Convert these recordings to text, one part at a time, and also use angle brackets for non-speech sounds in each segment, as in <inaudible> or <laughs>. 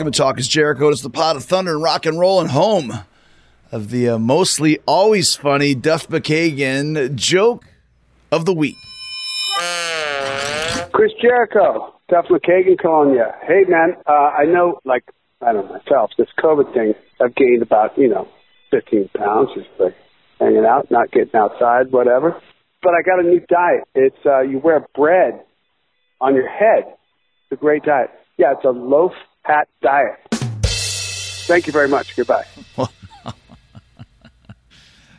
Welcome to Talk is Jericho. It's the pod of thunder and rock and roll and home of the uh, mostly always funny Duff McKagan joke of the week. Chris Jericho, Duff McKagan calling you. Hey, man, uh, I know, like, I don't know myself, this COVID thing, I've gained about, you know, 15 pounds just like hanging out, not getting outside, whatever. But I got a new diet. It's, uh, you wear bread on your head. It's a great diet. Yeah, it's a loaf hat diet. Thank you very much. Goodbye.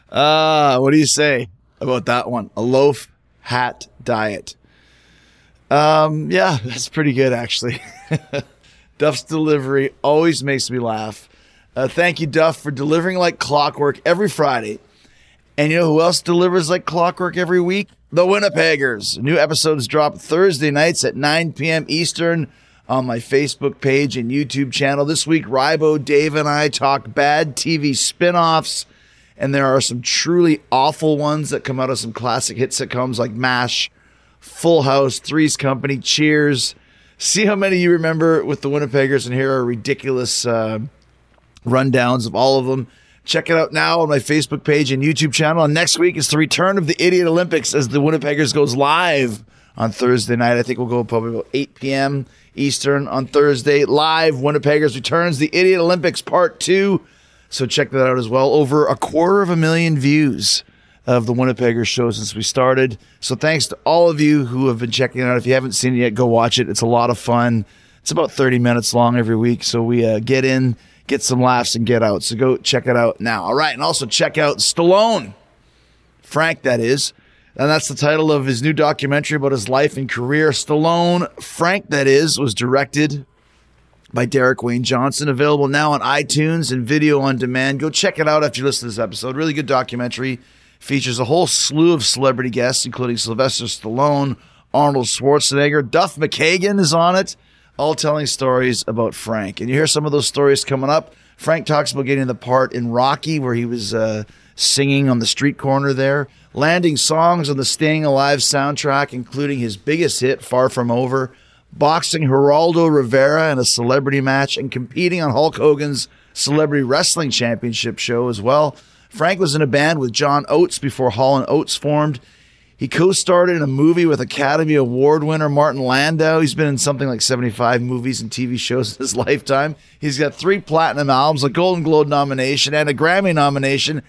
Uh, <laughs> what do you say about that one? A loaf hat diet. Um, yeah, that's pretty good actually. <laughs> Duff's delivery always makes me laugh. Uh, thank you, Duff, for delivering like clockwork every Friday. And you know who else delivers like clockwork every week? The Winnipeggers. New episodes drop Thursday nights at 9 p.m. Eastern on my Facebook page and YouTube channel. This week, Rybo, Dave, and I talk bad TV spin offs. And there are some truly awful ones that come out of some classic hit sitcoms like MASH, Full House, Three's Company, Cheers. See how many you remember with the Winnipeggers, and here are ridiculous uh, rundowns of all of them. Check it out now on my Facebook page and YouTube channel. And next week is the return of the Idiot Olympics as the Winnipeggers goes live on Thursday night. I think we'll go probably about 8 p.m. Eastern on Thursday. Live Winnipeggers returns the Idiot Olympics Part 2. So check that out as well. Over a quarter of a million views of the Winnipeggers show since we started. So thanks to all of you who have been checking it out. If you haven't seen it yet, go watch it. It's a lot of fun. It's about 30 minutes long every week. So we uh, get in, get some laughs, and get out. So go check it out now. All right. And also check out Stallone. Frank, that is. And that's the title of his new documentary about his life and career. Stallone, Frank, that is, was directed by Derek Wayne Johnson. Available now on iTunes and video on demand. Go check it out after you listen to this episode. Really good documentary. Features a whole slew of celebrity guests, including Sylvester Stallone, Arnold Schwarzenegger, Duff McKagan is on it, all telling stories about Frank. And you hear some of those stories coming up. Frank talks about getting the part in Rocky, where he was uh, singing on the street corner there, landing songs on the Staying Alive soundtrack, including his biggest hit, Far From Over boxing Geraldo Rivera in a celebrity match, and competing on Hulk Hogan's Celebrity Wrestling Championship show as well. Frank was in a band with John Oates before Hall and Oates formed. He co-starred in a movie with Academy Award winner Martin Landau. He's been in something like 75 movies and TV shows in his <laughs> lifetime. He's got three platinum albums, a Golden Globe nomination, and a Grammy nomination,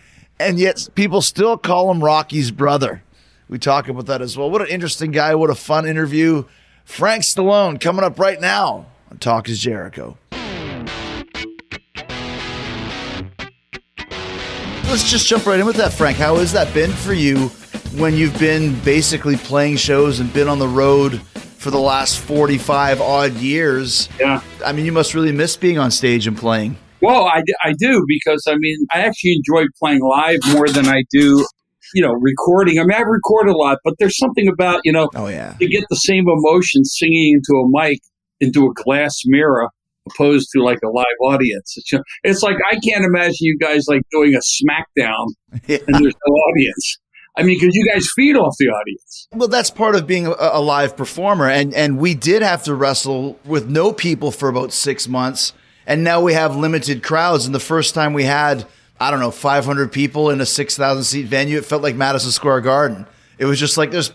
and yet people still call him Rocky's brother. We talk about that as well. What an interesting guy. What a fun interview. Frank Stallone coming up right now on Talk is Jericho. Let's just jump right in with that, Frank. How has that been for you when you've been basically playing shows and been on the road for the last 45 odd years? Yeah. I mean, you must really miss being on stage and playing. Well, I, I do because I mean, I actually enjoy playing live more than I do you know, recording. I mean, I record a lot, but there's something about, you know, oh, yeah. to get the same emotion singing into a mic, into a glass mirror, opposed to like a live audience. It's, it's like, I can't imagine you guys like doing a SmackDown yeah. <laughs> and there's no audience. I mean, because you guys feed off the audience. Well, that's part of being a, a, live performer, and and we did have to wrestle with no people for about six months, and now we have limited crowds. And the first time we had I don't know, 500 people in a 6,000 seat venue. It felt like Madison Square Garden. It was just like, there's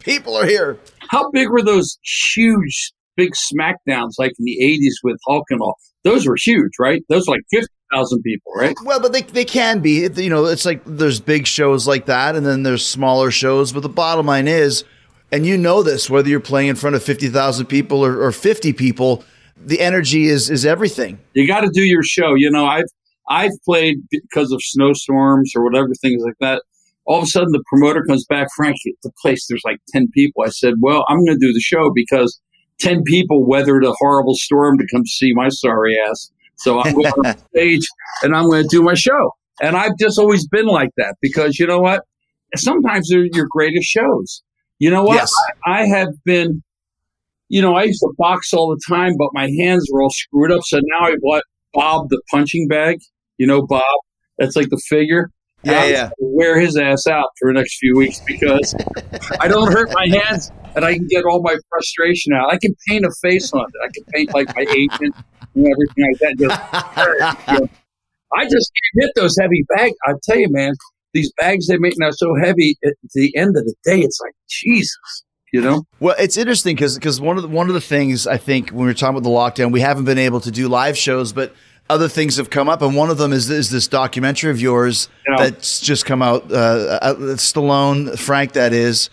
people are here. How big were those huge, big SmackDowns like in the 80s with Hulk and all? Those were huge, right? Those were like 50,000 people, right? Well, but they, they can be. You know, it's like there's big shows like that and then there's smaller shows. But the bottom line is, and you know this, whether you're playing in front of 50,000 people or, or 50 people, the energy is is everything. You got to do your show. You know, I've I've played because of snowstorms or whatever, things like that. All of a sudden, the promoter comes back, Frank, the place, there's like 10 people. I said, Well, I'm going to do the show because 10 people weathered a horrible storm to come see my sorry ass. So I'm going on <laughs> stage and I'm going to do my show. And I've just always been like that because you know what? Sometimes they're your greatest shows. You know what? Yes. I, I have been, you know, I used to box all the time, but my hands were all screwed up. So now I bought Bob the punching bag. You know, Bob. That's like the figure. Yeah, yeah. Wear his ass out for the next few weeks because <laughs> I don't hurt my hands and I can get all my frustration out. I can paint a face on it. I can paint like my agent and everything like that. Just, you know, I just can't hit those heavy bags. I tell you, man, these bags they make now so heavy. At the end of the day, it's like Jesus. You know? Well, it's interesting because because one of the, one of the things I think when we are talking about the lockdown, we haven't been able to do live shows, but other things have come up, and one of them is, is this documentary of yours that's just come out. Uh, uh, Stallone, Frank, that is.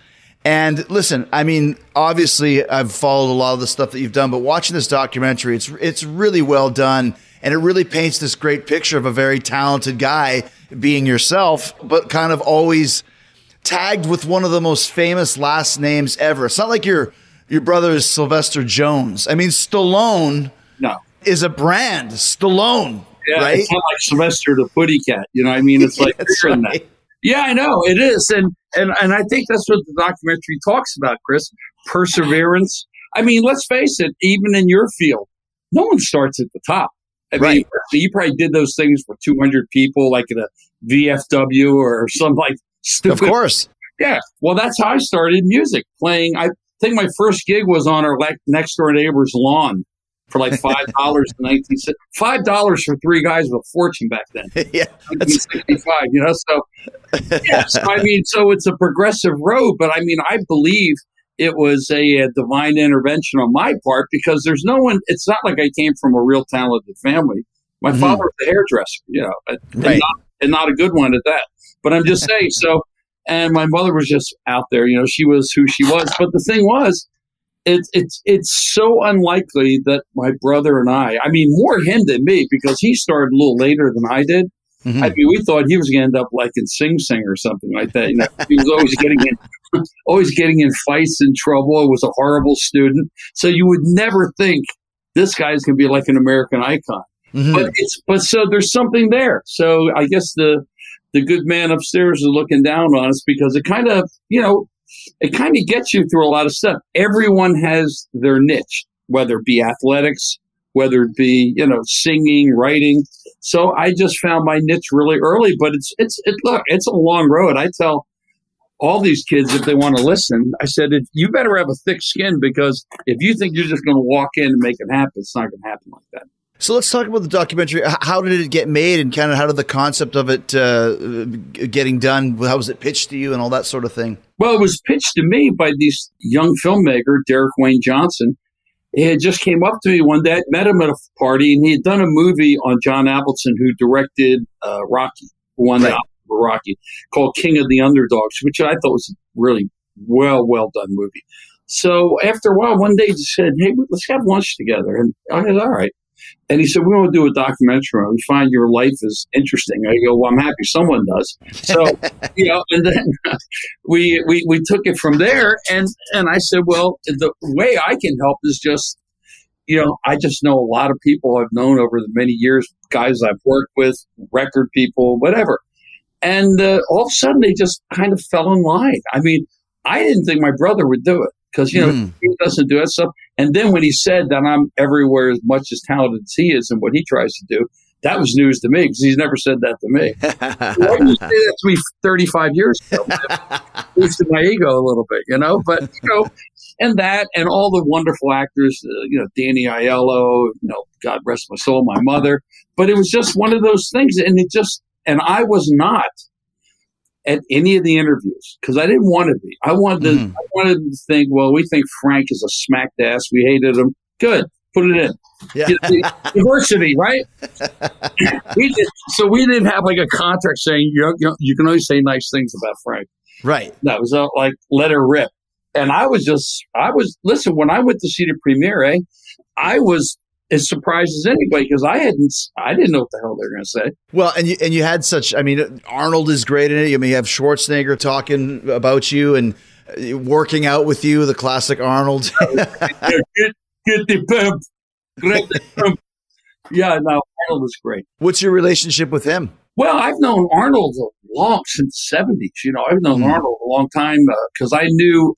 And listen, I mean, obviously, I've followed a lot of the stuff that you've done, but watching this documentary, it's it's really well done, and it really paints this great picture of a very talented guy being yourself, but kind of always tagged with one of the most famous last names ever. It's not like your your brother is Sylvester Jones. I mean, Stallone. No is a brand, Stallone. Yeah, right? it's not like Sylvester the Putty Cat. You know, I mean, it's like <laughs> right. that. Yeah, I know it is, and and and I think that's what the documentary talks about, Chris. Perseverance. I mean, let's face it. Even in your field, no one starts at the top. I right. mean, so you probably did those things for 200 people, like at a VFW or some like stupid. Of course. Yeah. Well, that's how I started music, playing. I think my first gig was on our next door neighbor's lawn for like <laughs> five dollars in nineteen five dollars for three guys with a fortune back then. <laughs> yeah, nineteen sixty five. You know, so <laughs> yes, I mean, so it's a progressive road, but I mean, I believe it was a, a, divine intervention on my part because there's no one. It's not like I came from a real talented family. My mm-hmm. father was a hairdresser, you know, and, right. not, and not a good one at that. But I'm just saying. So, and my mother was just out there. You know, she was who she was. But the thing was it's it's it's so unlikely that my brother and I, I mean, more him than me because he started a little later than I did. Mm-hmm. I mean, we thought he was going to end up like in Sing Sing or something like that. You know, he was always getting in, <laughs> always getting in fights and trouble. Was a horrible student, so you would never think this guy's going to be like an American icon. Mm-hmm. But it's but so there's something there. So I guess the the good man upstairs is looking down on us because it kind of you know it kind of gets you through a lot of stuff. Everyone has their niche, whether it be athletics, whether it be, you know, singing, writing. So I just found my niche really early, but it's, it's, it, look, it's a long road. I tell all these kids, if they want to listen, I said, you better have a thick skin because if you think you're just going to walk in and make it happen, it's not going to happen like that. So let's talk about the documentary. How did it get made, and kind of how did the concept of it uh, getting done? How was it pitched to you, and all that sort of thing? Well, it was pitched to me by this young filmmaker, Derek Wayne Johnson. He had just came up to me one day, met him at a party, and he had done a movie on John Avildsen, who directed uh, Rocky, won right. Rocky, called King of the Underdogs, which I thought was a really well, well done movie. So after a while, one day he said, "Hey, let's have lunch together," and I said, "All right." And he said, We want to do a documentary. We find your life is interesting. I go, Well, I'm happy someone does. So, <laughs> you know, and then <laughs> we, we, we took it from there. And, and I said, Well, the way I can help is just, you know, I just know a lot of people I've known over the many years, guys I've worked with, record people, whatever. And uh, all of a sudden they just kind of fell in line. I mean, I didn't think my brother would do it because, you know, mm. he doesn't do that stuff. and then when he said that I'm everywhere as much as talented as he is and what he tries to do, that was news to me because he's never said that to me. Why did you say that to me 35 years ago? <laughs> Boosted my ego a little bit, you know. But you know, and that, and all the wonderful actors, uh, you know, Danny Aiello, you know, God rest my soul, my mother. But it was just one of those things, and it just, and I was not at any of the interviews because I didn't want to be. I wanted to. Mm. I wanted to think. Well, we think Frank is a smacked ass. We hated him. Good, put it in. Yeah. <laughs> Diversity, right? <laughs> we did, so we didn't have like a contract saying you you, you can only say nice things about Frank. Right. That was uh, like let her rip. And I was just, I was listen when I went to see the premiere. Eh, I was as surprised as anybody because I hadn't, I didn't know what the hell they were going to say. Well, and you and you had such, I mean, Arnold is great in it. I mean, you have Schwarzenegger talking about you and uh, working out with you, the classic Arnold. <laughs> yeah, get, get the pimp, get the. Yeah, no, Arnold was great. What's your relationship with him? Well, I've known Arnold a long since the 70s. You know, I've known mm. Arnold a long time because uh, I knew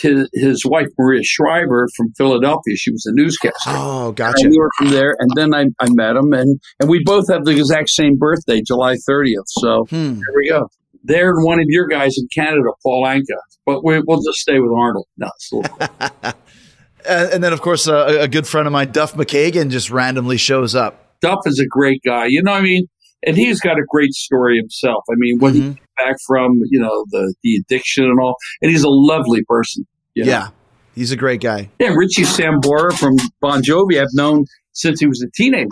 his, his wife Maria Shriver from Philadelphia. She was a newscaster. Oh, gotcha. And we were from there, and then I, I met him, and and we both have the exact same birthday, July 30th. So hmm. there we go. There, and one of your guys in Canada, Paul Anka. But we, will just stay with Arnold. No, <laughs> and then, of course, uh, a good friend of mine, Duff McKagan, just randomly shows up. Duff is a great guy. You know, I mean, and he's got a great story himself. I mean, when mm-hmm. he back from, you know, the the addiction and all, and he's a lovely person. You know? Yeah, he's a great guy. Yeah, Richie Sambora from Bon Jovi, I've known since he was a teenager.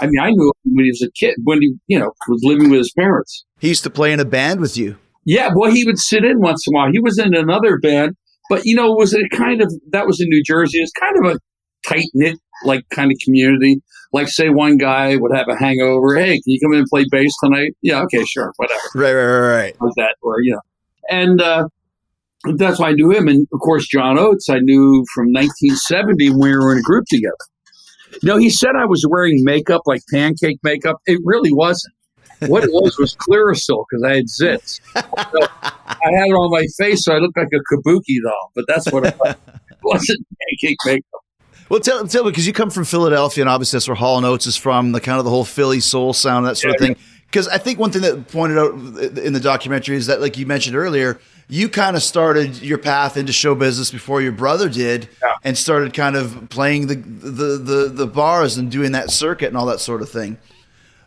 I mean, I knew him when he was a kid, when he, you know, was living with his parents. He used to play in a band with you. Yeah, well, he would sit in once in a while. He was in another band, but you know, was it kind of that was in New Jersey? It's kind of a tight knit like kind of community. Like say one guy would have a hangover. Hey, can you come in and play bass tonight? Yeah, okay, sure, whatever. Right, right, right, right. Was that or you know, and uh, that's why I knew him. And of course, John Oates, I knew from 1970 when we were in a group together. You know, he said I was wearing makeup like pancake makeup. It really wasn't. What it was was Clearasil because I had zits. So I had it on my face, so I looked like a kabuki doll. But that's what it was. It wasn't pancake makeup. Well, tell, tell me because you come from Philadelphia, and obviously that's where Hall and Oates is from. The kind of the whole Philly soul sound, that sort yeah, of thing. Because I think one thing that pointed out in the documentary is that, like you mentioned earlier, you kind of started your path into show business before your brother did, yeah. and started kind of playing the, the the the bars and doing that circuit and all that sort of thing.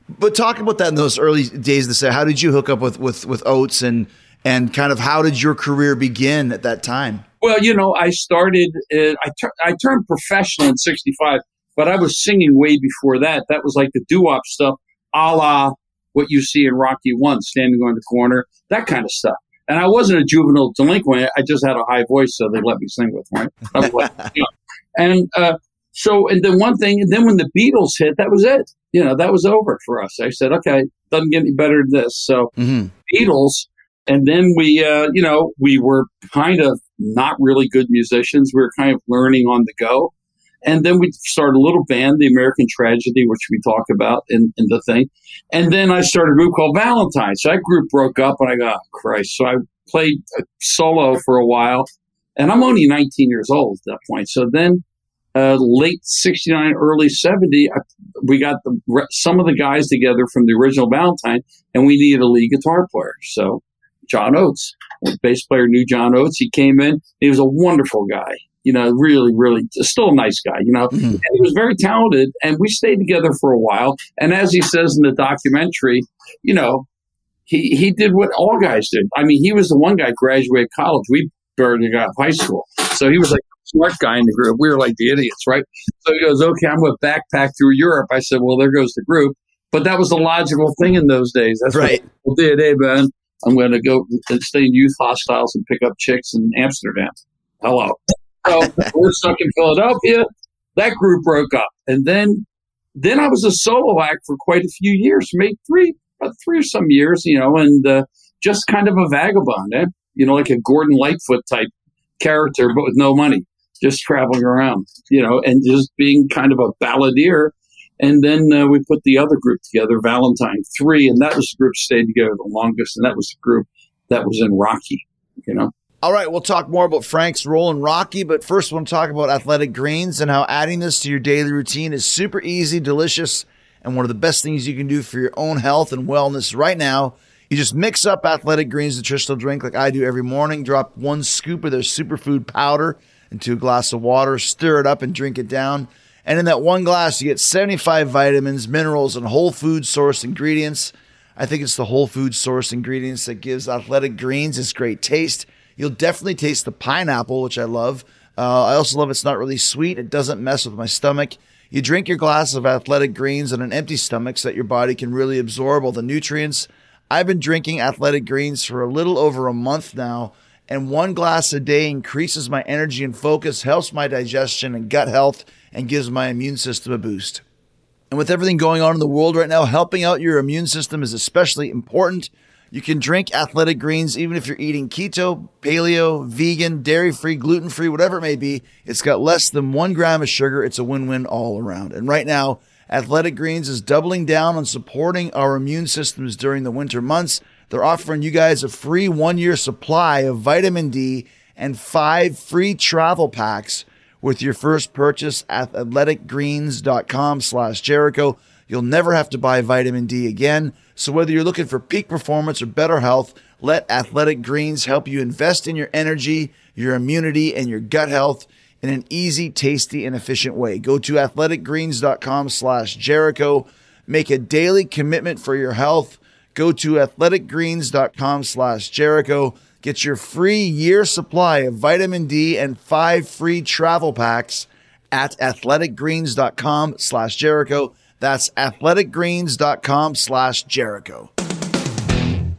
But talk about that in those early days. To say, how did you hook up with with with Oates and and kind of how did your career begin at that time? Well, you know, I started, uh, I, tur- I turned professional in 65, but I was singing way before that. That was like the doo wop stuff, a la what you see in Rocky One, standing on the corner, that kind of stuff. And I wasn't a juvenile delinquent. I just had a high voice, so they let me sing with, right? Like, <laughs> you know. And uh, so, and then one thing, and then when the Beatles hit, that was it. You know, that was over for us. I said, okay, doesn't get any better than this. So, mm-hmm. Beatles and then we, uh, you know, we were kind of not really good musicians. We were kind of learning on the go. And then we started a little band, the American Tragedy, which we talk about in, in the thing. And then I started a group called Valentine. So that group broke up and I got, oh, Christ. So I played solo for a while and I'm only 19 years old at that point. So then, uh, late 69, early 70, I, we got the, some of the guys together from the original Valentine and we needed a lead guitar player. So John Oates. The bass player knew John Oates. He came in. He was a wonderful guy. You know, really, really, still a nice guy. You know, mm-hmm. and he was very talented. And we stayed together for a while. And as he says in the documentary, you know, he he did what all guys did. I mean, he was the one guy graduated college. We barely got high school, so he was like smart guy in the group. We were like the idiots, right? So he goes, "Okay, I'm going to backpack through Europe." I said, "Well, there goes the group." But that was the logical thing in those days. That's right. what people did. Hey, man, I'm going to go and stay in youth hostels and pick up chicks in Amsterdam. Hello. So <laughs> we're stuck in Philadelphia. That group broke up. And then, then I was a solo act for quite a few years, maybe three, about three or some years, you know, and uh, just kind of a vagabond, eh? you know, like a Gordon Lightfoot type character, but with no money, just traveling around, you know, and just being kind of a balladeer and then uh, we put the other group together, Valentine 3, and that was the group stayed together the longest, and that was the group that was in Rocky, you know. All right, we'll talk more about Frank's role in Rocky, but first, to talk about athletic greens and how adding this to your daily routine is super easy, delicious, and one of the best things you can do for your own health and wellness right now. You just mix up athletic greens nutritional drink like I do every morning, drop one scoop of their superfood powder into a glass of water, stir it up, and drink it down. And in that one glass, you get 75 vitamins, minerals, and whole food source ingredients. I think it's the whole food source ingredients that gives athletic greens its great taste. You'll definitely taste the pineapple, which I love. Uh, I also love it's not really sweet. It doesn't mess with my stomach. You drink your glass of athletic greens on an empty stomach so that your body can really absorb all the nutrients. I've been drinking athletic greens for a little over a month now, and one glass a day increases my energy and focus, helps my digestion and gut health, and gives my immune system a boost. And with everything going on in the world right now, helping out your immune system is especially important. You can drink athletic greens even if you're eating keto, paleo, vegan, dairy free, gluten free, whatever it may be. It's got less than one gram of sugar. It's a win win all around. And right now, Athletic Greens is doubling down on supporting our immune systems during the winter months. They're offering you guys a free one year supply of vitamin D and five free travel packs with your first purchase at athleticgreens.com slash Jericho. You'll never have to buy vitamin D again. So whether you're looking for peak performance or better health, let Athletic Greens help you invest in your energy, your immunity, and your gut health. in an easy, tasty, and efficient way. Go to athleticgreens.com slash Jericho. Make a daily commitment for your health. Go to athleticgreens.com slash Jericho. Get your free year supply of vitamin D and five free travel packs at athleticgreens.com slash Jericho. That's athleticgreens.com slash Jericho.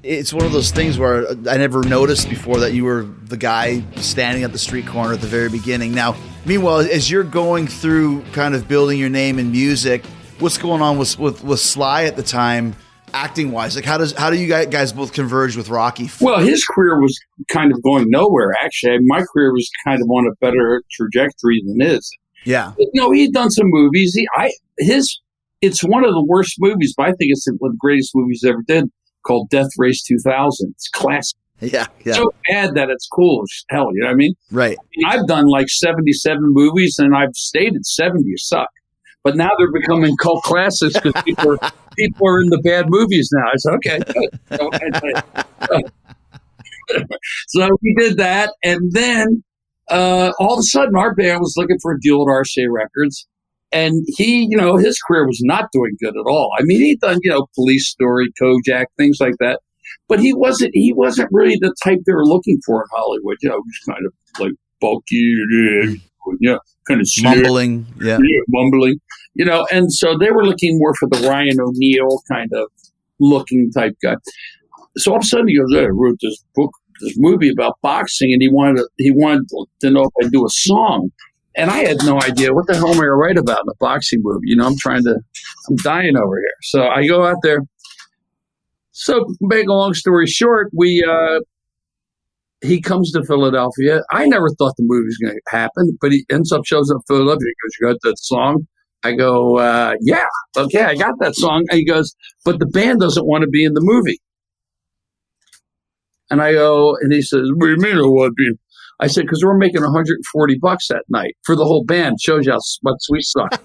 It's one of those things where I never noticed before that you were the guy standing at the street corner at the very beginning. Now, meanwhile, as you're going through kind of building your name in music, what's going on with, with, with Sly at the time? Acting wise? Like, how does how do you guys both converge with Rocky? Well, his career was kind of going nowhere. Actually, my career was kind of on a better trajectory than his. Yeah, you know, he'd done some movies. He, I his it's one of the worst movies, but I think it's one of the greatest movies ever did. Called Death Race 2000. It's classic. Yeah, yeah. So bad that it's cool as hell. You know what I mean? Right. I mean, I've done like 77 movies, and I've stated 70 suck. But now they're becoming cult classics because people are, <laughs> people are in the bad movies now. I said, okay, <laughs> so we did that, and then uh, all of a sudden, our band was looking for a deal at RCA Records, and he, you know, his career was not doing good at all. I mean, he'd done, you know, Police Story, Kojak, things like that, but he wasn't he wasn't really the type they were looking for in Hollywood. You know, he's kind of like bulky, you know, kind of mumbling, yeah. yeah, mumbling, you know. And so they were looking more for the Ryan O'Neal kind of looking type guy. So all of a sudden he goes, hey, "I wrote this book, this movie about boxing, and he wanted to, he wanted to know if I'd do a song." And I had no idea what the hell am I to write about in a boxing movie. You know, I'm trying to, I'm dying over here. So I go out there. So, make a long story short, we uh, he comes to Philadelphia. I never thought the movie was going to happen, but he ends up shows up Philadelphia. He goes, "You got that song?" I go, uh, "Yeah, okay, I got that song." And he goes, "But the band doesn't want to be in the movie." And I go, and he says, "What do you mean, I want to be?" I said, "Because we're making 140 bucks that night for the whole band. Shows you how much we suck."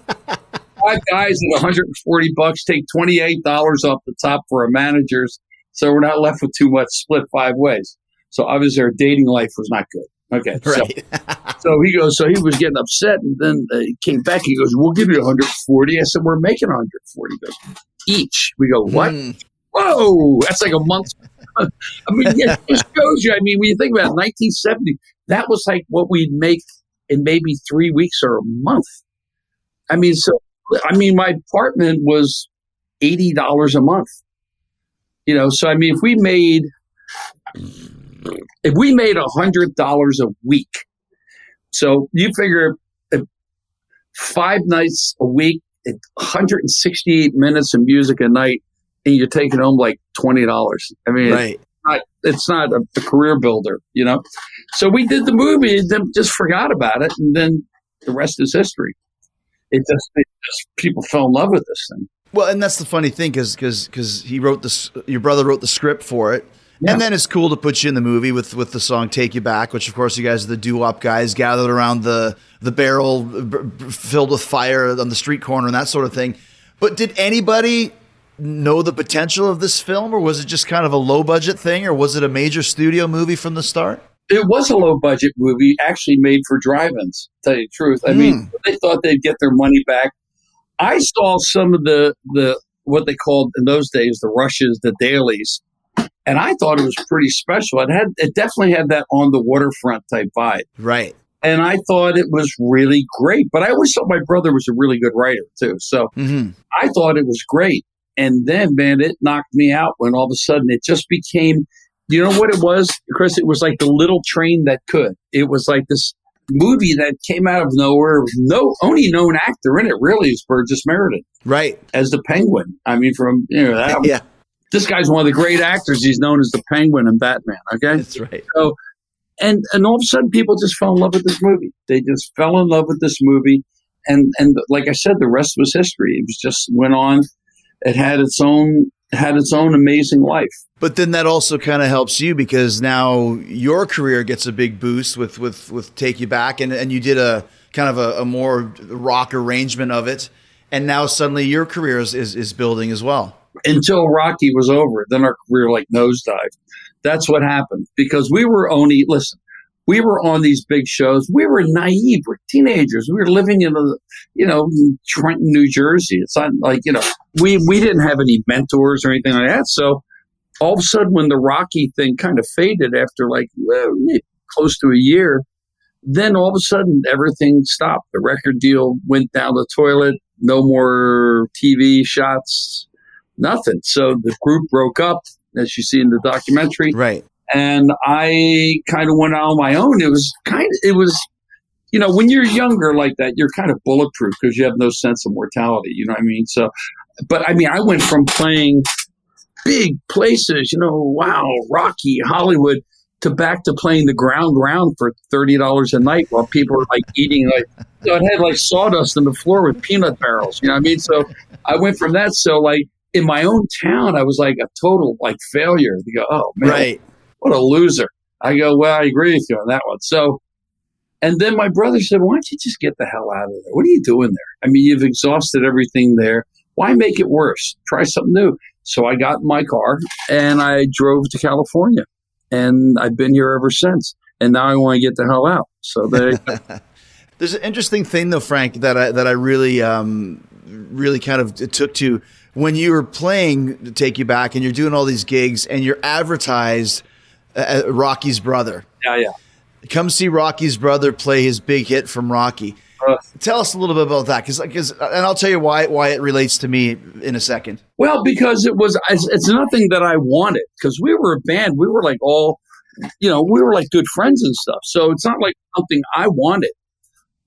Five guys at 140 bucks take 28 dollars off the top for our managers, so we're not left with too much. Split five ways. So obviously our dating life was not good. Okay. Right. So, <laughs> so, he goes, so he was getting upset and then uh, he came back. He goes, we'll give you 140. I said, we're making 140. He goes, each. We go, what? Mm. Whoa, that's like a month. <laughs> I mean, it just <laughs> shows you. I mean, when you think about it, 1970, that was like what we'd make in maybe three weeks or a month. I mean, so, I mean, my apartment was $80 a month. You know, so I mean, if we made if we made a hundred dollars a week, so you figure uh, five nights a week, 168 minutes of music a night, and you're taking home like twenty dollars. I mean, right. It's not, it's not a, a, career builder, you know. So we did the movie and then just forgot about it, and then the rest is history. It just, it just people fell in love with this thing. Well, and that's the funny thing because because he wrote this. Your brother wrote the script for it yeah. And then it's cool to put you in the movie with with the song "Take You Back," which of course you guys are the doo wop guys gathered around the the barrel b- filled with fire on the street corner and that sort of thing. But did anybody know the potential of this film, or was it just kind of a low budget thing, or was it a major studio movie from the start? It was a low budget movie, actually made for drive-ins. tell you the truth, I mm. mean, hmm. they thought they'd get their money back. I saw some of the the what they called in those days the rushes, the dailies and I thought it was pretty special. It had it definitely had that on the waterfront type vibe, right? And I thought it was really great. But I always thought my brother was a really good writer too, so mm-hmm. I thought it was great. And then, man, it knocked me out when all of a sudden it just became, you know what it was, Chris? It was like the little train that could. It was like this movie that came out of nowhere. No, only known actor in it really is Burgess Meredith, right? As the Penguin. I mean, from you know that. <laughs> yeah this guy's one of the great actors. He's known as the Penguin and Batman. Okay, that's right. So, and and all of a sudden, people just fell in love with this movie. They just fell in love with this movie, and and like I said, the rest was history. It was just went on. It had its own had its own amazing life. But then that also kind of helps you because now your career gets a big boost with with with Take You Back, and and you did a kind of a, a more rock arrangement of it, and now suddenly your career is, is, is building as well until Rocky was over. Then our career like nosedived. That's what happened because we were only listen. we were on these big shows. We were naive. We're teenagers. We were living in a, you know, Trenton, New Jersey. It's not like, you know, we, we didn't have any mentors or anything like that. So all of a sudden, when the Rocky thing kind of faded after like well, close to a year, then all of a sudden everything stopped. The record deal went down the toilet. No more TV shots, nothing. So the group broke up, as you see in the documentary. Right and I kind of went out on my own. It was kind of, it was, you know, when you're younger like that, you're kind of bulletproof because you have no sense of mortality. You know what I mean? So, but I mean, I went from playing big places, you know, wow, Rocky, Hollywood, to back to playing the ground round for thirty dollars a night while people are like eating like know, it had like sawdust on the floor with peanut barrels. You know what I mean? So I went from that. So like in my own town, I was like a total like failure. You go, oh man, right what a loser. I go, well, I agree with you on that one. So, and then my brother said, why don't you just get the hell out of there? What are you doing there? I mean, you've exhausted everything there. Why make it worse? Try something new. So I got in my car and I drove to California and I've been here ever since. And now I want to get the hell out. So there. <laughs> There's an interesting thing though, Frank, that I that I really um, really kind of took to when you were playing to take you back and you're doing all these gigs and you're advertised uh, uh, Rocky's brother. Yeah, yeah. Come see Rocky's brother play his big hit from Rocky. Uh, Tell us a little bit about that, because because and I'll tell you why why it relates to me in a second. Well, because it was it's, it's nothing that I wanted because we were a band. We were like all, you know, we were like good friends and stuff. So it's not like something I wanted.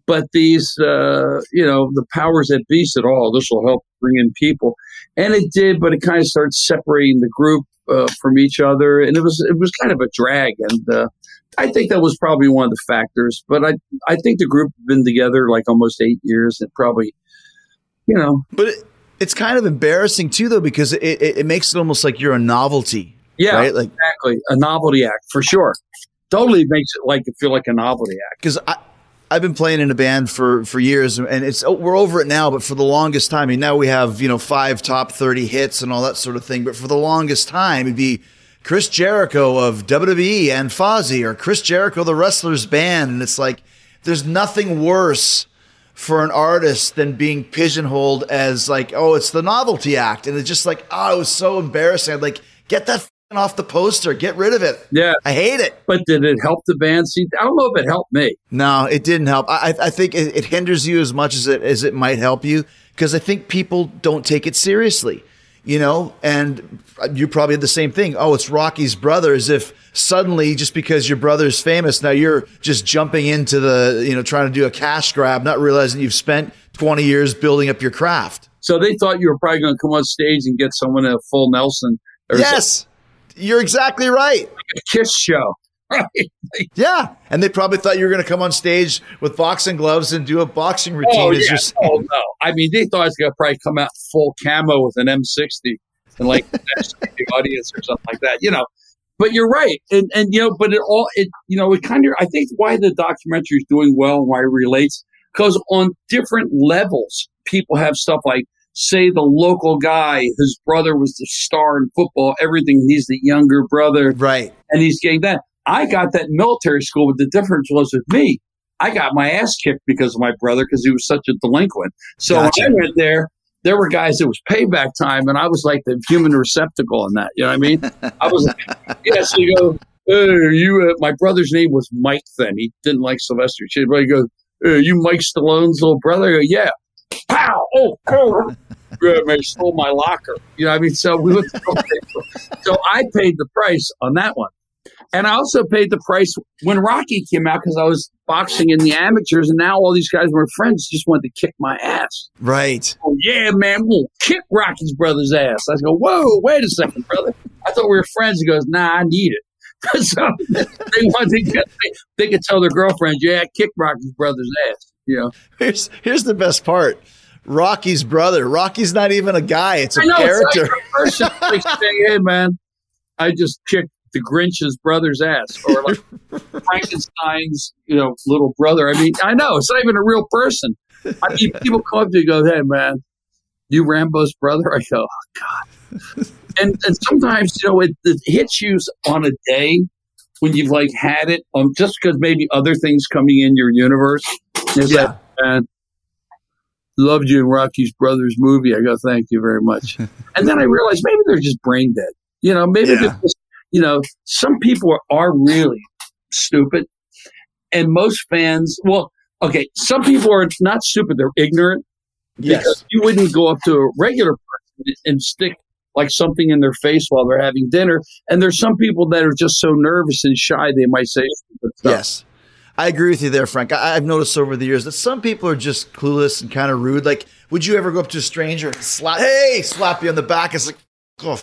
But these, uh, you know, the powers that be said, "Oh, this will help bring in people," and it did. But it kind of started separating the group uh, from each other, and it was it was kind of a drag. And uh, I think that was probably one of the factors. But I I think the group had been together like almost eight years. and probably, you know, but it, it's kind of embarrassing too, though, because it, it, it makes it almost like you're a novelty. Yeah, right? like, exactly, a novelty act for sure. Totally makes it like feel like a novelty act. Because I, I've been playing in a band for for years, and it's oh, we're over it now. But for the longest time, I mean, now we have you know five top thirty hits and all that sort of thing. But for the longest time, it'd be Chris Jericho of WWE and Fozzy, or Chris Jericho the wrestler's band, and it's like there's nothing worse for an artist than being pigeonholed as like, oh, it's the novelty act, and it's just like, oh, it was so embarrassing. I'd like get that off the poster. Get rid of it. Yeah. I hate it. But did it help the band? See, I don't know if it helped me. No, it didn't help. I, I think it, it hinders you as much as it, as it might help you because I think people don't take it seriously, you know, and you probably had the same thing. Oh, it's Rocky's brother as if suddenly just because your brother's famous, now you're just jumping into the, you know, trying to do a cash grab, not realizing you've spent 20 years building up your craft. So they thought you were probably going to come on stage and get someone a full Nelson. yes. Something you're exactly right. Like a kiss show. <laughs> Right. yeah. And they probably thought you were going to come on stage with boxing gloves and do a boxing oh, routine. Oh, yeah. oh no. I mean, they thought I was going to probably come out full camo with an M60 and like <laughs> the audience or something like that, you know. But you're right. And, and, you know, but it all, it, you know, it kind of, I think why the documentary is doing well and why it relates, because on different levels, people have stuff like, say the local guy, his brother was the star in football, everything. He's the younger brother. Right. And he's getting that. I got that military school, but the difference was with me. I got my ass kicked because of my brother because he was such a delinquent. So gotcha. when I went there, there were guys that was payback time, and I was like the human receptacle in that. You know what I mean? I was like, yeah. So you go, you. Uh, my brother's name was Mike. Then he didn't like Sylvester. But he goes, you Mike Stallone's little brother? I go, yeah pow, oh, oh, they stole my locker. You know, what I mean, so we went so I paid the price on that one. And I also paid the price when Rocky came out because I was boxing in the amateurs, and now all these guys were friends just wanted to kick my ass. Right. Oh, yeah, man, we'll kick Rocky's brother's ass. I go, whoa, wait a second, brother. I thought we were friends. He goes, nah, I need it. <laughs> so they wanted to they, they could tell their girlfriends, yeah, kick Rocky's brother's ass. Know. Here's here's the best part. Rocky's brother. Rocky's not even a guy; it's a know, character. It's like person saying, "Hey, man, I just kicked the Grinch's brother's ass," or like Frankenstein's, you know, little brother. I mean, I know it's not even a real person. I mean, people come up to you and go, "Hey, man, you Rambo's brother?" I go, "Oh God." and and sometimes you know it, it hits you on a day when you've like had it, um, just because maybe other things coming in your universe. It's Yeah. like, loved you in Rocky's Brothers movie. I go, thank you very much. <laughs> and then I realized maybe they're just brain dead. You know, maybe Yeah. they're just, you know, some people are, really stupid. And most fans, well, okay, some people are not stupid, they're ignorant because you wouldn't go up to a regular person and stick like something in their face while they're having dinner. And there's some people that are just so nervous and shy they might say stuff. Yes. I agree with you there, Frank. I, I've noticed over the years that some people are just clueless and kind of rude. Like, would you ever go up to a stranger and slap, hey, slap you on the back? It's like, oh.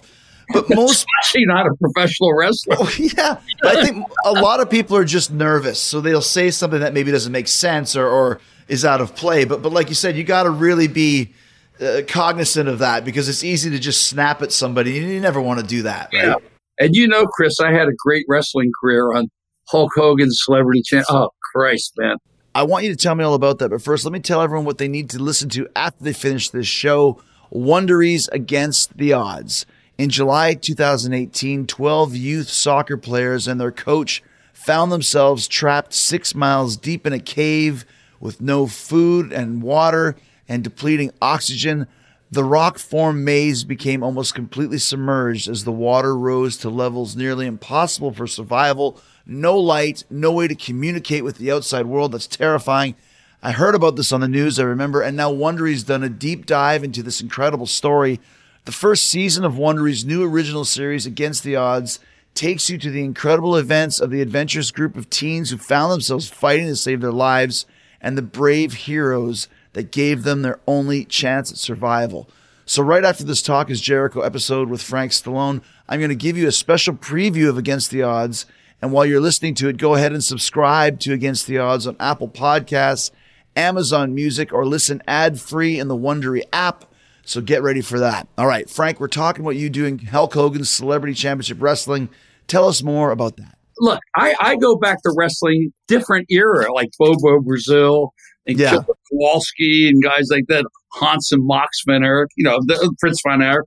But <laughs> most, Especially not a professional wrestler. oh, yeah. But I think a lot of people are just nervous. So they'll say something that maybe doesn't make sense or, or is out of play. But, but like you said, you got to really be uh, cognizant of that because it's easy to just snap at somebody. You never want to do that, right? Yeah. And you know, Chris, I had a great wrestling career on Hulk Hogan's Celebrity Channel. Oh, Christ, man. I want you to tell me all about that. But first, let me tell everyone what they need to listen to after they finish this show Wondery's Against the Odds. In July 2018, 12 youth soccer players and their coach found themselves trapped six miles deep in a cave with no food and water and depleting oxygen. The rock formed maze became almost completely submerged as the water rose to levels nearly impossible for survival. No light, no way to communicate with the outside world. That's terrifying. I heard about this on the news, I remember, and now Wondery's done a deep dive into this incredible story. The first season of Wondery's new original series, Against the Odds, takes you to the incredible events of the adventurous group of teens who found themselves fighting to save their lives and the brave heroes that gave them their only chance at survival. So, right after this Talk is Jericho episode with Frank Stallone, I'm going to give you a special preview of Against the Odds. And while you're listening to it, go ahead and subscribe to Against the Odds on Apple Podcasts, Amazon Music, or listen ad free in the Wondery app. So get ready for that. All right, Frank, we're talking about you doing Hulk Hogan's Celebrity Championship Wrestling. Tell us more about that. Look, I, I go back to wrestling different era, like Bobo Brazil and Yeah. Killer Kowalski and guys like that, Hans and Mox Van you know, the, Prince von Erich.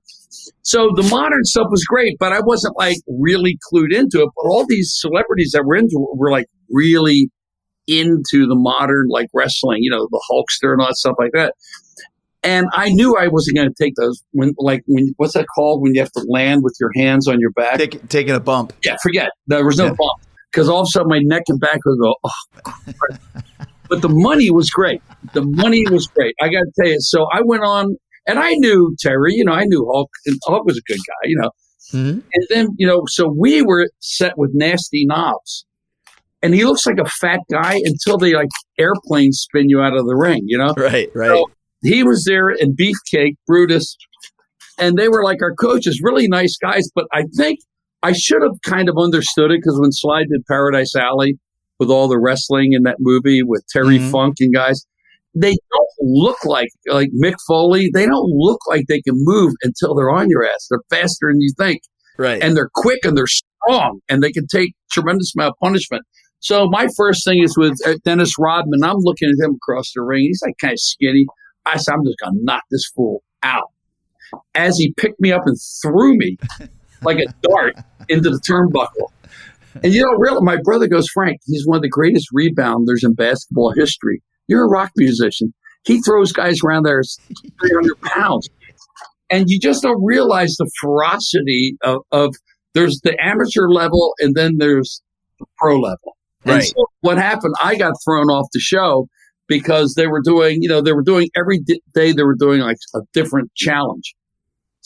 So the modern stuff was great, but I wasn't like really clued into it. But all these celebrities that were into it were like really into the modern like wrestling, you know, the Hulkster and all that stuff like that. And I knew I wasn't going to take those when, like, when what's that called when you have to land with your hands on your back? Take, taking a bump. yeah, forget. There was no Yeah. bump because all of a sudden my neck and back would go. Oh. Christ." but the money was great. The money was great. I got to tell you. So I went on, and I knew Terry. You know, I knew Hulk. And Hulk was a good guy. You know, Mhm. and then you know, so we were set with nasty Knobbs, and he looks like a fat guy until they like airplanes spin you out of the ring. You know, Right, right. So he was there and Beefcake, Brutus, and they were like our coaches, really nice guys. But I think I should have kind of understood it because when Sly did Paradise Alley with all the wrestling in that movie with Terry Mhm. Funk and guys, they don't look like like Mick Foley. They don't look like they can move until they're on your ass. They're faster than you think right. and they're quick and they're strong and they can take tremendous amount of punishment. So my first thing is with uh, Dennis Rodman. I'm looking at him across the ring. He's like kind of skinny. I said, I'm just to knock this fool out. As he picked me up and threw me <laughs> like a dart into the turnbuckle. And you know, really, my brother goes, Frank, he's one of the greatest rebounders in basketball history. You're a rock musician. He throws guys around there 300 pounds. And you just don't realize the ferocity of, of there's the amateur level and then there's the pro level. And Right. so what happened, I got thrown off the show because they were doing, you know, they were doing every day they were doing like a different challenge.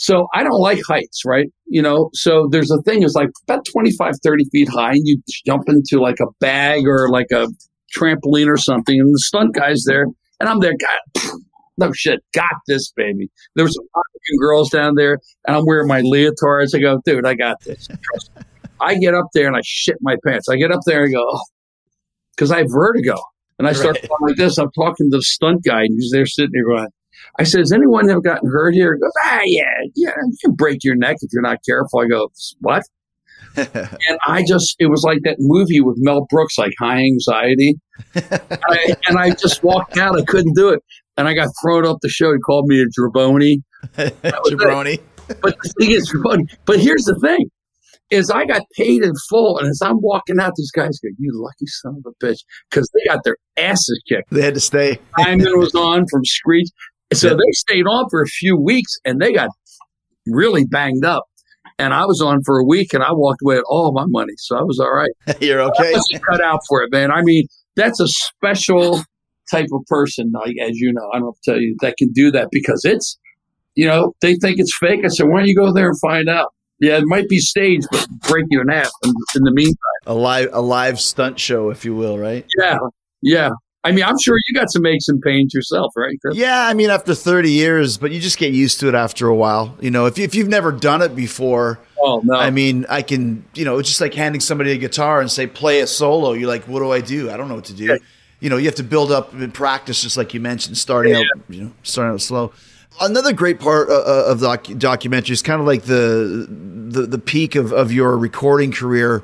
So I don't like heights, right? You know, so there's a thing is like about 25, 30 feet high and you jump into like a bag or like a trampoline or something and the stunt guy's there and I'm there, God, no shit, got this baby. There was some African girls down there and I'm wearing my leotards. I go, dude, I got this. Trust <laughs> me. I get up there and I shit my pants. I get up there and go, oh, because I have vertigo. And I start Right. like this. I'm talking to the stunt guy and he's there sitting there going, I said, has anyone ever gotten hurt here? He goes, ah, yeah, yeah, you can break your neck if you're not careful. I go, what? <laughs> And I just, it was like that movie with Mel Brooks, like High Anxiety. and, I, and I just walked out. I couldn't do it. And I got thrown off the show. He called me a jabroni. <laughs> Jabroni. But the thing is, jabroni. But here's the thing. is I got paid in full, and as I'm walking out, these guys go, "You lucky son of a bitch," because they got their asses kicked. They had to stay. Diamond was <laughs> on from Screech, so Yeah. they stayed on for a few weeks, and they got really banged up. And I was on for a week, and I walked away with all my money, so I was all right. <laughs> You're I okay. was cut out for it, man. I mean, that's a special type of person, like as you know. I don't have to tell you that can do that because it's, you know, they think it's fake. I said, why don't you go there and find out? Yeah, it might be staged, but break you in half in, in the meantime. A live, a live stunt show, if you will, right? Yeah, yeah. I mean, I'm sure you got some aches and pains yourself, right? Chris? Yeah, I mean, after 30 years, but you just get used to it after a while. You know, if, you, if you've never done it before, Oh no. I mean, I can, you know, it's just like handing somebody a guitar and say, play a solo. You're like, what do I do? I don't know what to do. Yeah. You know, you have to build up and practice, just like you mentioned, starting out, you know, starting out slow. Another great part uh, uh, of the documentary is kind of like the the, the peak of, of your recording career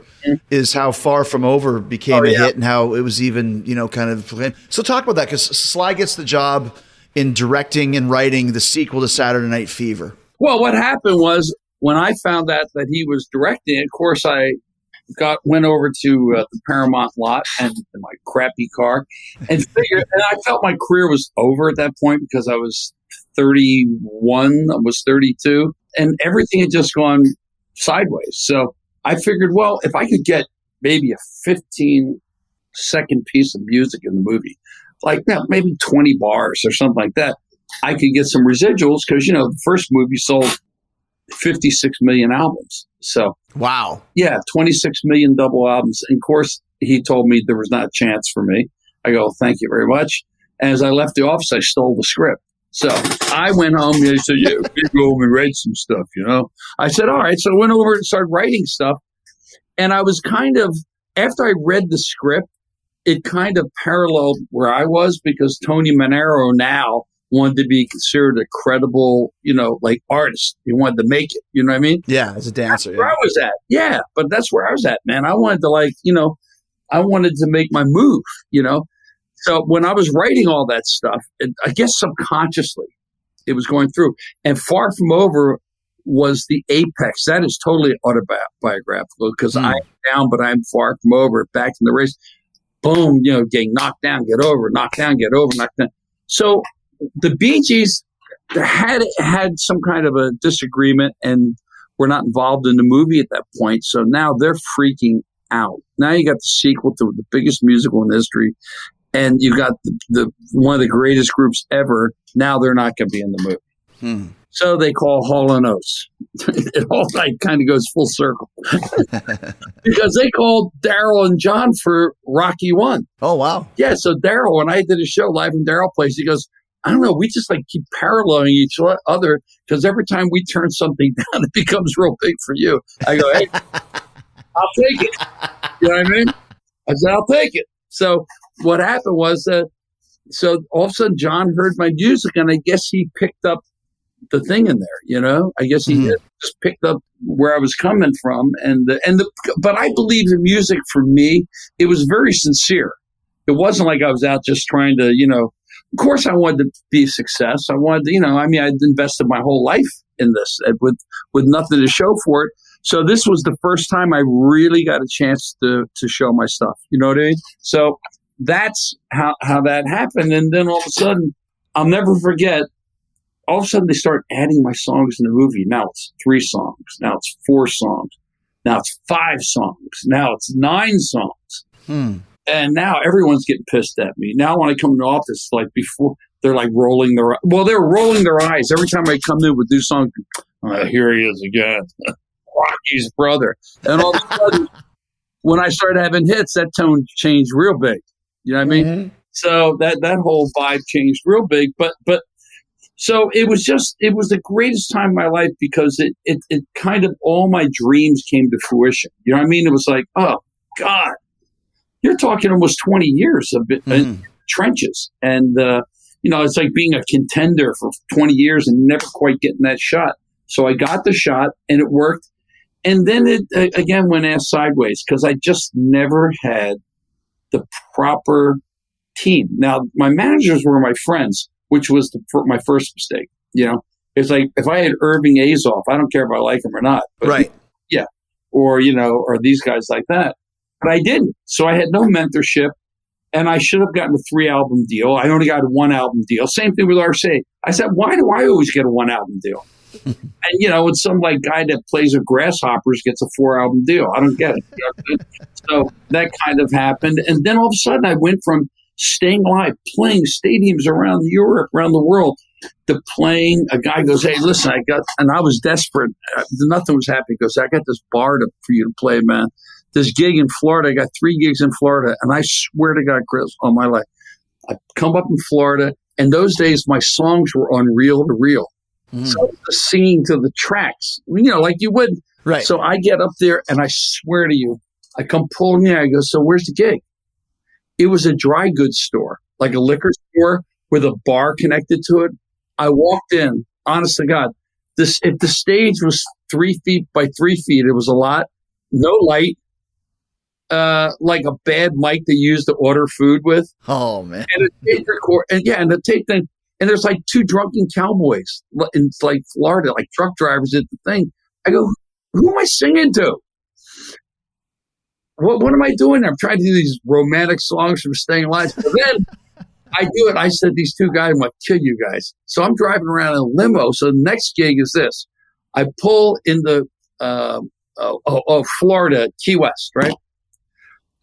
is how Far From Over became Mm-hmm. Oh, a yeah. hit and how it was even, you know, kind of. So talk about that because Sly gets the job in directing and writing the sequel to Saturday Night Fever. Well, what happened was when I found out that he was directing, of course, I got went over to uh, the Paramount lot and in my crappy car and figured, and I felt my career was over at that point because I was 31, I was 32, and everything had just gone sideways. So I figured, well, if I could get maybe a 15 second piece of music in the movie, like no, maybe 20 bars or something like that, I could get some residuals because, you know, the first movie sold 56 million albums. So, Wow. yeah, 26 million double albums. And of course, he told me there was not a chance for me. I go, thank you very much. And as I left the office, I stole the script. So I went home and they said, yeah, you go home and write some stuff, you know? I said, all right. So I went over and started writing stuff. And I was kind of, after I read the script, it kind of paralleled where I was because Tony Manero now wanted to be considered a credible, you know, like artist. He wanted to make it. You know what I mean? Yeah, as a dancer. Where yeah. I was at. Yeah, but that's where I was at, man. I wanted to like, you know, I wanted to make my move, you know. So when I was writing all that stuff, it, I guess subconsciously it was going through. And Far From Over was the apex. That is totally autobiographical because Hmm. I'm down, but I'm far from over. Back in the race, boom, you know, getting knocked down, get over, knocked down, get over, knocked down. So the Bee Gees had had some kind of a disagreement and were not involved in the movie at that point. So now they're freaking out. Now you got the sequel to the biggest musical in history, and you've got the, the one of the greatest groups ever. Now they're not going to be in the movie. Hmm. So they call Hall and Oates. <laughs> it all like kind of goes full circle <laughs> because they called Daryl and John for Rocky One. Oh wow. Yeah, so Daryl, and I did a show live in Daryl Place, he goes, I don't know, we just like keep paralleling each other because every time we turn something <laughs> down, it becomes real big for you. I go, hey, I'll take it. You know what I mean? I said, I'll take it. So what happened was that, so all of a sudden John heard my music and I guess he picked up the thing in there, you know? I guess he Mhm. just picked up where I was coming from. And the, and the, but I believe the music for me, it was very sincere. It wasn't like I was out just trying to, you know, of course I wanted to be a success. I wanted to, you know, I mean, I'd invested my whole life in this with, with nothing to show for it. So this was the first time I really got a chance to, to show my stuff. You know what I mean? So that's how, how that happened. And then all of a sudden, I'll never forget, all of a sudden they start adding my songs in the movie. Now it's three songs. Now it's four songs. Now it's five songs. Now it's nine songs. Hmm. And now everyone's getting pissed at me. Now when I come to the office, like before, they're like rolling their well, they're rolling their eyes every time I come in with new songs. Here he is again, <laughs> Rocky's brother. And all of a sudden, when I started having hits, that tone changed real big. You know what I mean? Mhm. So that that whole vibe changed real big. But but so it was just it was the greatest time of my life because it it, it kind of all my dreams came to fruition. You know what I mean? It was like, oh God, you're talking almost twenty years of it, in Mhm. trenches, and uh, you know it's like being a contender for twenty years and never quite getting that shot. So I got the shot and it worked. And then it uh, again went ass sideways because I just never had the proper team. Now, my managers were my friends, which was the, my first mistake. You know, it's like if I had Irving Azoff, I don't care if I like him or not. But Right. or, you know, or these guys like that. But I didn't. So I had no mentorship and I should have gotten a three album deal. I only got a one album deal. Same thing with RCA. I said, why do I always get a one album deal? And you know, it's some like guy that plays with grasshoppers gets a four album deal. I don't get it. so that kind of happened. And then all of a sudden I went from staying alive, playing stadiums around Europe, around the world, to playing. A guy goes, "Hey, listen, I got," and I was desperate. Uh, nothing was happening. He goes, "I got this bar to, for you to play, man. This gig in Florida. I got three gigs in Florida, and I swear to God, Chris, on my life, I come up in Florida, and those days my songs were on reel to reel, mm. so singing to the tracks, you know, like you would." Right. So I get up there, and I swear to you, I come pulling in. I go, "So where's the gig?" It was a dry goods store, like a liquor store with a bar connected to it. I walked in, honest to God, this, if the stage was three feet by three feet, it was a lot, no light, uh, like a bad mic they used to order food with. Oh man. And a tape record, and yeah, and the tape thing, and there's like two drunken cowboys in like Florida, like truck drivers at the thing. I go, who am I singing to? what, what am I doing? I'm trying to do these romantic songs from Staying Alive. But then I do it. I said, these two guys, I'm going to kill you guys. So I'm driving around in a limo. So the next gig is this. I pull in the, uh, oh, oh, oh, Florida, Key West, right?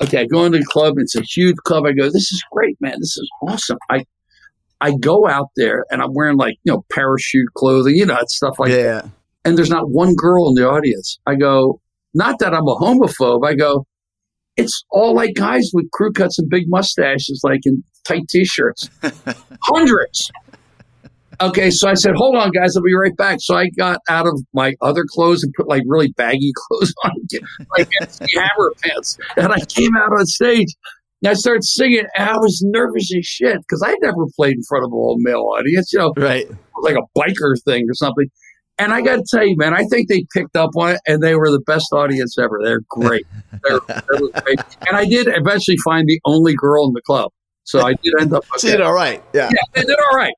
Okay, I go into the club. It's a huge club. I go, this is great, man. This is awesome. I, I go out there and I'm wearing like, you know, parachute clothing, you know, stuff like yeah. that. And there's not one girl in the audience. I go, not that I'm a homophobe. I go, it's all like guys with crew cuts and big mustaches, like in tight t-shirts. <laughs> Hundreds. Okay, so I said, "Hold on, guys, I'll be right back." So I got out of my other clothes and put like really baggy <laughs> clothes on, like <laughs> hammer pants, and I came out on stage. And I started singing, and I was nervous as shit because I never played in front of a whole male audience, you know, right? Like a biker thing or something. And I got to tell you, man, I think they picked up on it, and they were the best audience ever. They're great. <laughs> They're, they're great. And I did eventually find the only girl in the club, so I did end up. <laughs> Okay. did all right. Yeah, yeah, they did all right.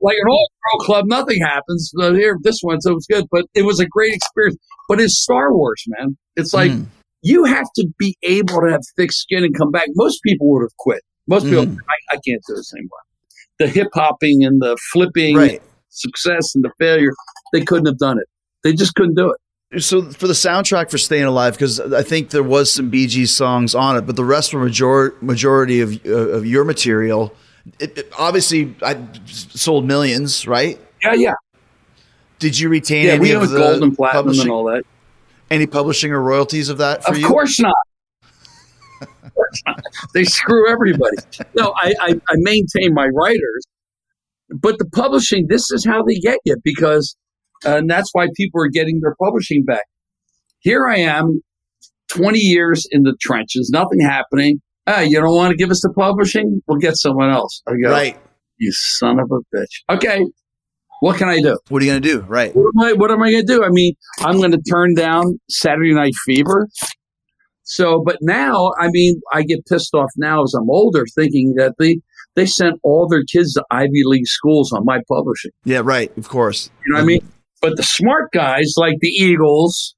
Like an old girl club, nothing happens. But here, this one, so it was good. But it was a great experience. But it's Star Wars, man. It's like mm. You have to be able to have thick skin and come back. Most people would have quit. Most people, mm. I, I can't do this anymore. The hip hopping and the flipping. Right success and the failure, they couldn't have done it. They just couldn't do it. So for the soundtrack for Staying Alive, because I think there was some Bee Gees songs on it, but the rest were major- majority of uh, of your material. It, it, obviously, I sold millions, right? Yeah, yeah. Did you retain yeah, we of the golden platinum and all that? Any publishing or royalties of that for of you? Of course not. <laughs> they screw everybody. No, I, I, I maintain my writers, but the publishing, this is how they get you because, uh, and that's why people are getting their publishing back. Here I am, 20 years in the trenches, nothing happening. Ah, you don't want to give us the publishing? We'll get someone else. I go, right. You son of a bitch. Okay. What can I do? What are you going to do? Right. What am I, what am I going to do? I mean, I'm going to turn down Saturday Night Fever. So, but now, I mean, I get pissed off now as I'm older thinking that they, they sent all their kids to Ivy League schools on my publishing. Yeah, right. Of course. You know what I mean? But the smart guys like the Eagles,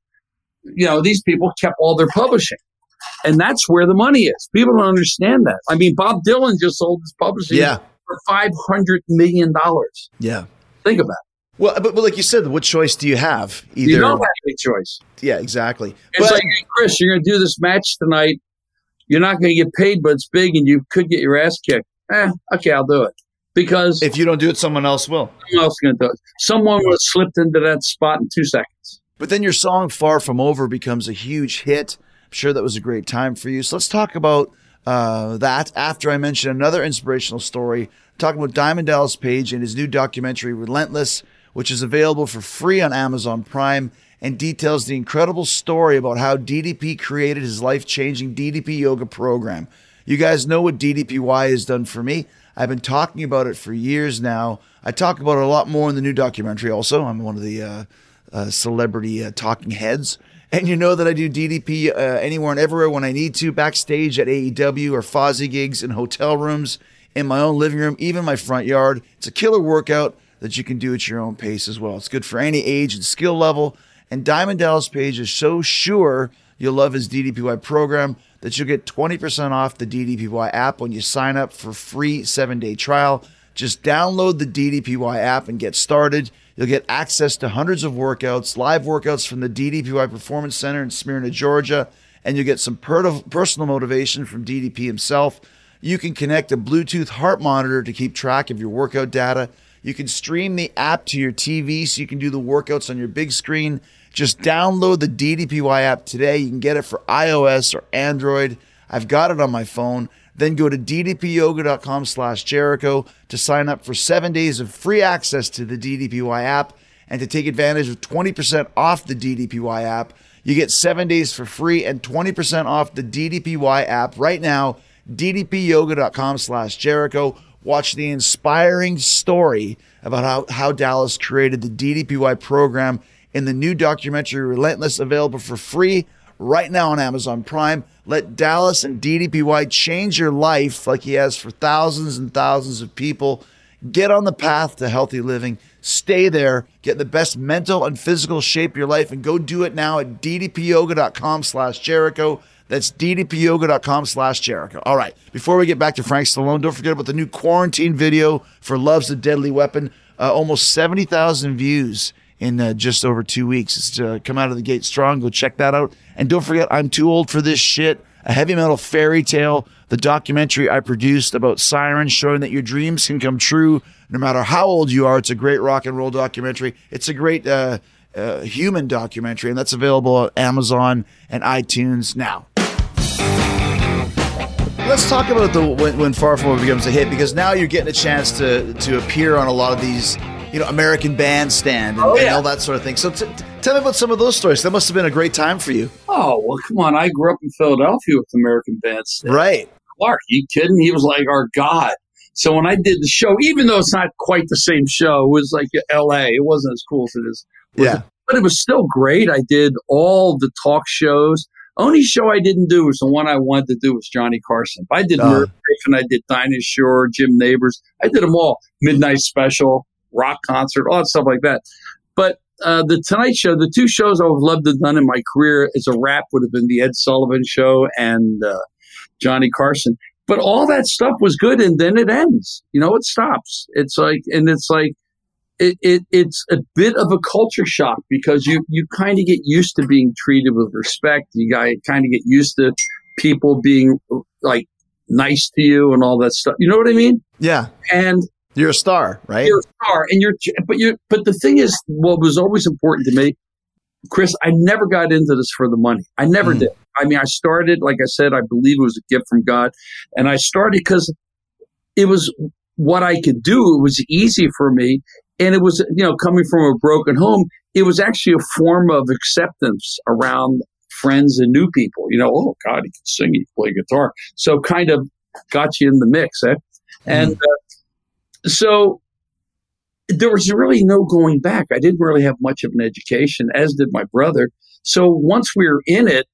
you know, these people kept all their publishing. And that's where the money is. People don't understand that. I mean, Bob Dylan just sold his publishing yeah. for $500 million. Yeah. Think about it. Well, but, but, like you said, what choice do you have? Either you don't have any choice. Yeah, exactly. It's but, like, hey, Chris, you're going to do this match tonight. You're not going to get paid, but it's big, and you could get your ass kicked eh, okay, I'll do it. Because if you don't do it, someone else will. Someone else is going to do it. Someone would have slipped into that spot in two seconds. But then your song "Far From Over" becomes a huge hit. I'm sure that was a great time for you. So let's talk about uh, that after I mention another inspirational story. Talking about Diamond Dallas Page and his new documentary "Relentless," which is available for free on Amazon Prime and details the incredible story about how DDP created his life-changing DDP yoga program. You guys know what DDPY has done for me. I've been talking about it for years now. I talk about it a lot more in the new documentary, also. I'm one of the uh, uh, celebrity uh, talking heads. And you know that I do DDP uh, anywhere and everywhere when I need to, backstage at AEW or Fozzy gigs in hotel rooms, in my own living room, even my front yard. It's a killer workout that you can do at your own pace as well. It's good for any age and skill level And Diamond Dallas Page is so sure you'll love his DDPY program that you'll get 20% off the DDPY app when you sign up for free seven day trial. Just download the DDPY app and get started. You'll get access to hundreds of workouts, live workouts from the DDPY Performance Center in Smyrna, Georgia, and you'll get some per- personal motivation from DDP himself. You can connect a Bluetooth heart monitor to keep track of your workout data. You can stream the app to your TV so you can do the workouts on your big screen. Just download the DDPY app today. You can get it for iOS or Android. I've got it on my phone. Then go to ddpyoga.com slash Jericho to sign up for seven days of free access to the DDPY app and to take advantage of 20% off the DDPY app. You get seven days for free and 20% off the DDPY app right now. ddpyoga.com slash Jericho. Watch the inspiring story about how, how Dallas created the DDPY program in the new documentary Relentless, available for free right now on Amazon Prime. Let Dallas and DDPY change your life like he has for thousands and thousands of people. Get on the path to healthy living. Stay there. Get the best mental and physical shape of your life and go do it now at ddpyoga.com slash Jericho. That's ddpyoga.com slash Jericho. All right. Before we get back to Frank Stallone, don't forget about the new quarantine video for Love's a Deadly Weapon. Uh, almost 70,000 views in uh, just over two weeks. It's uh, come out of the gate strong. Go check that out. And don't forget, I'm too old for this shit. A heavy metal fairy tale, the documentary I produced about sirens, showing that your dreams can come true no matter how old you are. It's a great rock and roll documentary. It's a great uh, uh, human documentary, and that's available on Amazon and iTunes now. Let's talk about the when, when Far From Home becomes a hit because now you're getting a chance to to appear on a lot of these you know, American Bandstand and, Oh, yeah. and all that sort of thing. So t- t- tell me about some of those stories. That must have been a great time for you. Oh well, come on! I grew up in Philadelphia with American bands. Right. Clark, you kidding? He was like our god. So when I did the show, even though it's not quite the same show, it was like L.A. It wasn't as cool as it is. Yeah. it? but it was still great. I did all the talk shows. Only show I didn't do was the one I wanted to do was Johnny Carson. I did. Merv Griffin, I did Dinah Shore, Jim Nabors. I did them all. Midnight Special, rock concert, all that stuff like that. But uh, the Tonight Show, the two shows I would have loved to have done in my career as a rap would have been the Ed Sullivan Show and uh, Johnny Carson. But all that stuff was good, and then it ends. You know, it stops. It's like, and it's like, it, it it's a bit of a culture shock because you you kind of get used to being treated with respect. You kind of get used to people being like nice to you and all that stuff. You know what I mean? Yeah. And You're a star, right? you're a star, and you're but you but the thing is, what was always important to me, Chris, I never got into this for the money. I never Mm. did. I mean, I started, like I said, I believe it was a gift from God, and I started because it was what I could do. It was easy for me, and it was you know coming from a broken home. It was actually a form of acceptance around friends and new people. You know, oh God, he can sing, he can play guitar, so kind of got you in the mix, eh? And uh, so there was really no going back. I didn't really have much of an education, as did my brother. So once we were in it,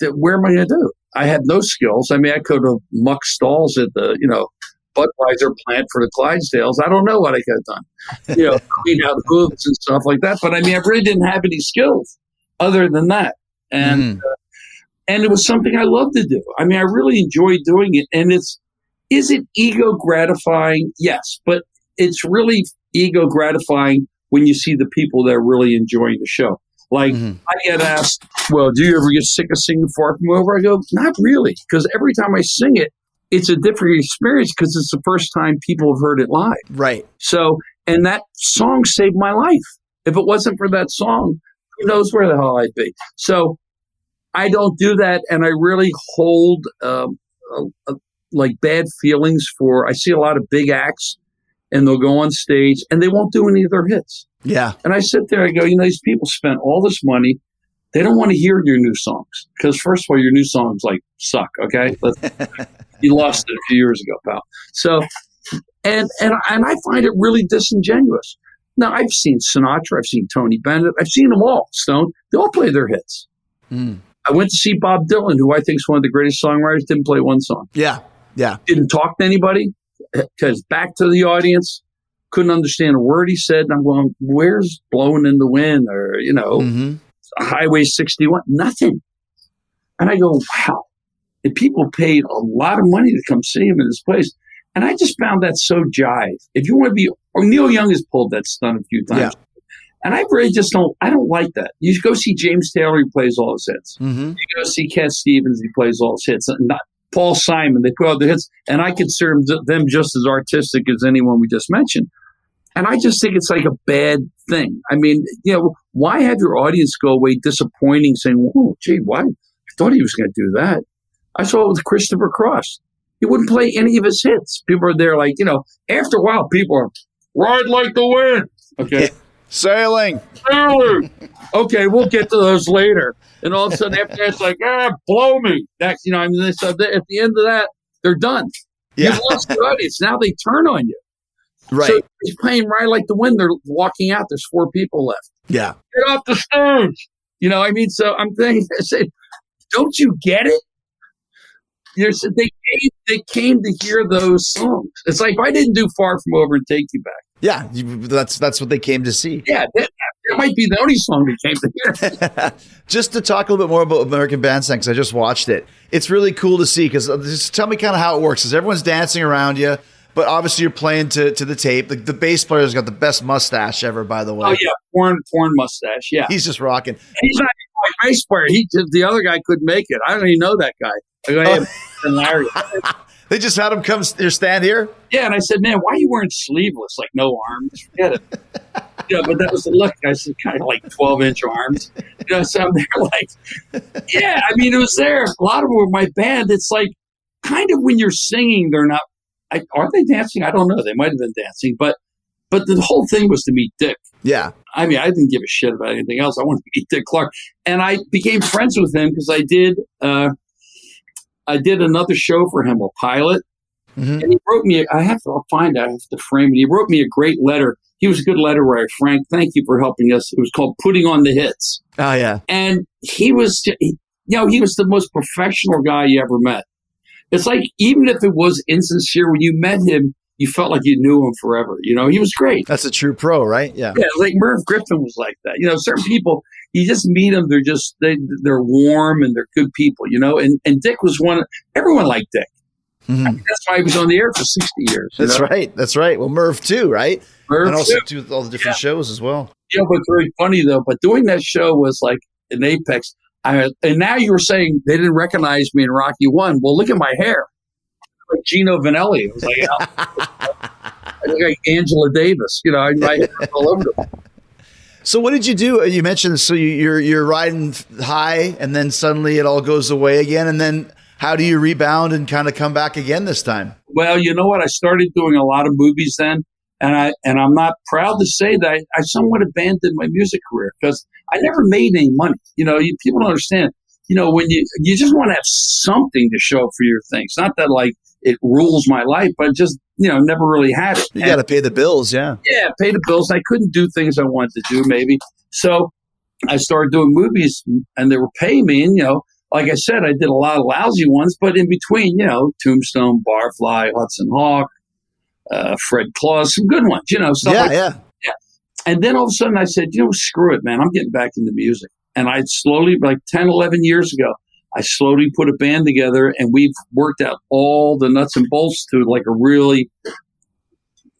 that where am I going to do? I had no skills. I mean, I could have mucked stalls at the, you know, Budweiser plant for the Clydesdales. I don't know what I could have done. You know, <laughs> clean out hooves and stuff like that. But I mean, I really didn't have any skills other than that. And Mhm. uh, and it was something I loved to do. I mean, I really enjoyed doing it. And it's is it ego gratifying? Yes, but it's really ego gratifying when you see the people that are really enjoying the show. Like Mhm. I get asked, "Well, do you ever get sick of singing Far From Over?" I go, "Not really," because every time I sing it, it's a different experience because it's the first time people have heard it live. Right. So, and that song saved my life. If it wasn't for that song, who knows where the hell I'd be? So, I don't do that, and I really hold um, a, a, like bad feelings for. I see a lot of big acts, and they'll go on stage and they won't do any of their hits. Yeah. And I sit there, I go, you know, these people spent all this money. They don't want to hear your new songs because, first of all, your new songs like suck. Okay, <laughs> you lost it a few years ago, pal. So, and and and I find it really disingenuous. Now, I've seen Sinatra, I've seen Tony Bennett, I've seen them all. Stone, they all play their hits. Mm. I went to see Bob Dylan, who I think is one of the greatest songwriters. Didn't play one song. Yeah. Yeah. Didn't talk to anybody because back to the audience. Couldn't understand a word he said. And I'm going, where's blowing in the wind? Or, you know, hmm Highway 61, nothing. And I go, wow. And people paid a lot of money to come see him in this place. And I just found that so jive. If you want to be, or Neil Young has pulled that stunt a few times. Yeah. And I really just don't, I don't like that. You go see James Taylor, he plays all his hits. Mm-hmm. You go see Cat Stevens, he plays all his hits. Not Paul Simon, they play all the hits. And I consider them just as artistic as anyone we just mentioned. And I just think it's like a bad thing. I mean, you know, why have your audience go away disappointing saying, oh, gee, why? I thought he was going to do that. I saw it with Christopher Cross. He wouldn't play any of his hits. People are there like, you know, after a while, people are, ride like the wind. Okay. Sailing. Sailing. <laughs> okay, we'll get to those later. And all of a sudden, after that, it's like, ah, blow me. That's, you know, I mean, they, so at the end of that, they're done. Yeah. You've lost the audience. Now they turn on you. Right. So he's playing right like the wind. They're walking out. There's four people left. yeah. Get off the stage. You know, I mean, so I'm thinking, <laughs> I said, don't you get it? There's, they came, they came to hear those songs. It's like if I didn't do "Far From Over" and "Take You Back." Yeah. You, that's that's what they came to see. Yeah, that, that might be the only song they came to hear. <laughs> just to talk a little bit more about American Bandstand, because I just watched it. It's really cool to see. Because uh, just tell me kind of how it works. Is everyone's dancing around you, but obviously you're playing to, to the tape. The, the bass player's got the best mustache ever, by the way. oh yeah, porn, porn mustache. Yeah, He's just rocking. he's not even my bass player. He the other guy couldn't make it. I don't even know that guy. I go, hey, and Larry. <laughs> They just had him come stand here. Yeah, and I said, man, why are you wearing sleeveless, like no arms? Forget it. <laughs> yeah, but that was the look. I said, kind of like twelve inch arms. You know, so I'm there like, yeah. I mean, it was there. A lot of them were my band. It's like kind of when you're singing, they're not. I, are they dancing? I don't know. They might have been dancing, but but the whole thing was to meet Dick. Yeah. I mean, I didn't give a shit about anything else. I wanted to meet Dick Clark, and I became friends with him because I did. Uh, I did another show for him, a pilot, Mhm. and he wrote me. I have to I'll find. out. I have to frame it. He wrote me a great letter. He was a good letter writer. Frank, thank you for helping us. It was called "Putting on the Hits," Oh yeah. and he was, he- you know, he was the most professional guy you ever met. It's like even if it was insincere when you met him, you felt like you knew him forever. You know, he was great. That's a true pro, right? Yeah. Yeah, like Merv Griffin was like that. You know, certain people you just meet them, they're just they they're warm and they're good people. You know, and and Dick was one. Everyone liked Dick. Mhm. That's why he was on the air for sixty years. That's know? right. That's right. Well, Merv too, right? Merv, and also too. do all the different shows as well. Yeah, but very funny though. But doing that show was like an apex. I, and now you were saying they didn't recognize me in Rocky One. Well, look at my hair, like Gino Vannelli. It was like, you <laughs> know, I look like Angela Davis. You know, I, was all over. So what did you do? You mentioned so you, you're you're riding high, and then suddenly it all goes away again, and then how do you rebound and kind of come back again this time? Well, you know what? I started doing a lot of movies then, and I and I'm not proud to say that I, I somewhat abandoned my music career because I never made any money. You know, you, people don't understand. You know, when you you just want to have something to show for your things. Not that like it rules my life, but just you know, never really had it. You got to pay the bills, yeah. yeah, pay the bills. I couldn't do things I wanted to do, maybe. So I started doing movies and they were paying me. And, you know, like I said, I did a lot of lousy ones, but in between, you know, Tombstone, Barfly, Hudson Hawk, uh, Fred Claus, some good ones, you know, stuff yeah, like yeah. And then all of a sudden I said, you know, screw it, man. I'm getting back into music. And I slowly, like 10, 11 years ago, I slowly put a band together and we've worked out all the nuts and bolts to like a really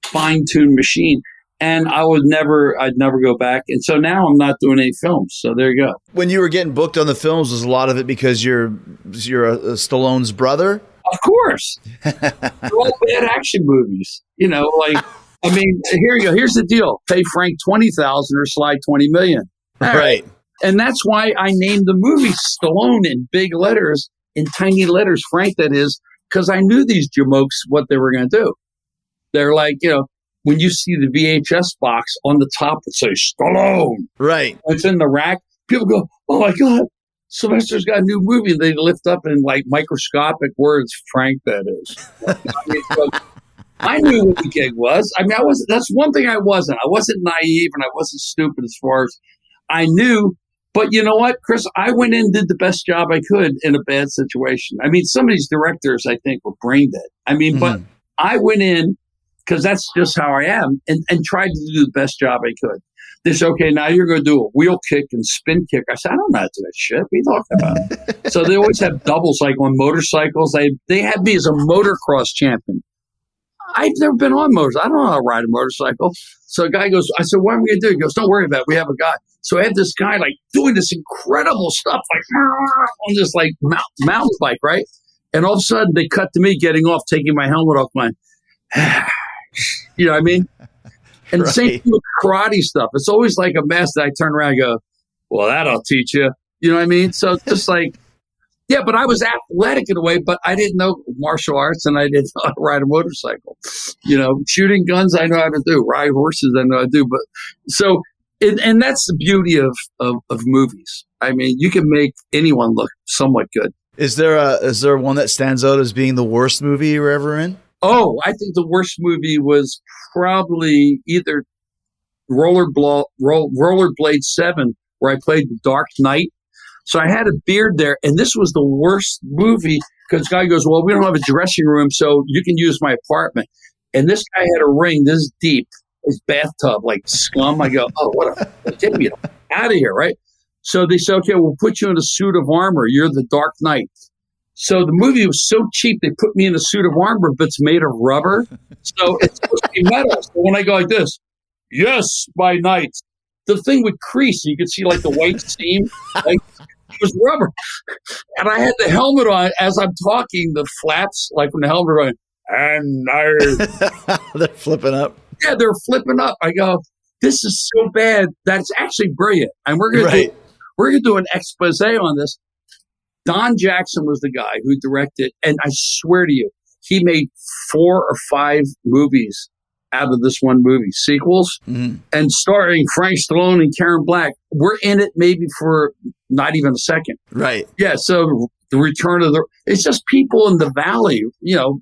fine tuned machine. And I would never, I'd never go back. And so now I'm not doing any films. So there you go. When you were getting booked on the films, was a lot of it because you're you're a, a Stallone's brother? Of course. <laughs> They're all bad action movies. You know, like, I mean, here you go. Here's the deal. Pay Frank 20,000 or slide 20 million. All Right. And that's why I named the movie Stallone in big letters, in tiny letters, Frank, that is, because I knew these jamokes what they were going to do. They're like, you know, when you see the VHS box on the top, that says Stallone. Right. It's in the rack. People go, oh my God, Sylvester's got a new movie. And they lift up in like microscopic words, Frank, that is. I, mean, <laughs> I knew what the gig was. I mean, I was, that's one thing I wasn't. I wasn't naive and I wasn't stupid as far as I knew. But you know what, Chris? I went in and did the best job I could in a bad situation. I mean, some of these directors, I think, were brain dead. I mean, but Mhm. I went in because that's just how I am and, and tried to do the best job I could. They said, okay, now you're going to do a wheel kick and spin kick. I said, I don't know how to do that shit. What are you talking about? <laughs> so they always have doubles, like on motorcycles. They they had me as a motocross champion. I've never been on motors. I don't know how to ride a motorcycle. So a guy goes, I said, what am I going to do? He goes, don't worry about it. We have a guy. So I had this guy like doing this incredible stuff, like <laughs> on this like mountain bike, right? And all of a sudden they cut to me getting off, taking my helmet off, my, <sighs> you know what I mean? <laughs> And right. same thing with karate stuff. It's always like a mess that I turn around and go, well, that'll teach you. You know what I mean? So just like, <laughs> yeah, but I was athletic in a way, but I didn't know martial arts and I didn't know how to ride a motorcycle. You know, shooting guns, I know how to do. Ride horses, I know how to do. But so, and, and that's the beauty of, of, of movies. I mean, you can make anyone look somewhat good. Is there a is there one that stands out as being the worst movie you were ever in? Oh, I think the worst movie was probably either Roller Blo- Roll, Rollerblade Seven, where I played the Dark Knight. So I had a beard there, and this was the worst movie because guy goes, "Well, we don't have a dressing room, so you can use my apartment." And this guy had a ring this is deep, his bathtub, like scum. I go, "Oh, what a <laughs> get me out of here!" Right? So they said, "Okay, we'll put you in a suit of armor. You're the Dark Knight." So the movie was so cheap, they put me in a suit of armor, but it's made of rubber. So it's supposed to be metal. So when I go like this, yes, by night, the thing would crease. You could see like the white steam. Like it was rubber. And I had the helmet on as I'm talking, the flaps, like from the helmet, going, and I. <laughs> they're flipping up. Yeah, they're flipping up. I go, this is so bad. That's actually brilliant. And we're going right. to we're going to do an expose on this. Don Jackson was the guy who directed, and I swear to you, he made four or five movies out of this one movie, sequels, mm-hmm. and starring Frank Stallone and Karen Black. We're in it maybe for not even a second. Right. Yeah. So the return of the, it's just people in the valley, you know,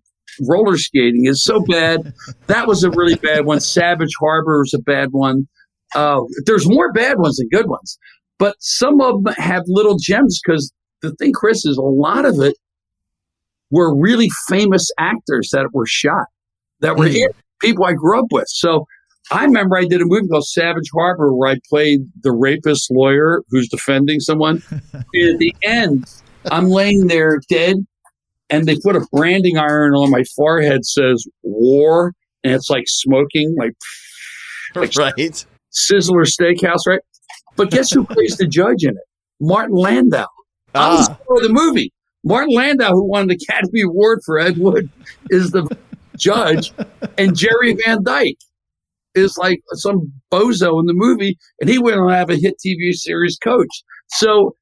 roller skating is so bad. that was a really bad one. Savage Harbor was a bad one. Uh, there's more bad ones than good ones, but some of them have little gems because the thing, Chris, is a lot of it were really famous actors that were shot, that were mm. people I grew up with. So I remember I did a movie called Savage Harbor where I played the rapist lawyer who's defending someone. <laughs> and at the end, I'm laying there dead, and they put a branding iron on my forehead says war, and it's like smoking, like, <laughs> like right. Sizzler Steakhouse, right? But guess who plays the judge in it? Martin Landau. I was ah. the movie. Martin Landau, who won the Academy Award for Ed Wood, is the judge, and Jerry Van Dyke is like some bozo in the movie, and he went on to have a hit TV series coach. So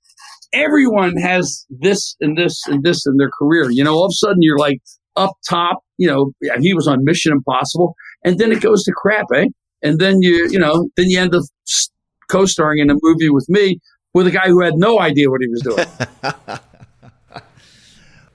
everyone has this and this and this in their career. You know, all of a sudden you're like up top. You know, he was on Mission Impossible, and then it goes to crap, eh? And then you, you know, then you end up co-starring in a movie with me with a guy who had no idea what he was doing. <laughs>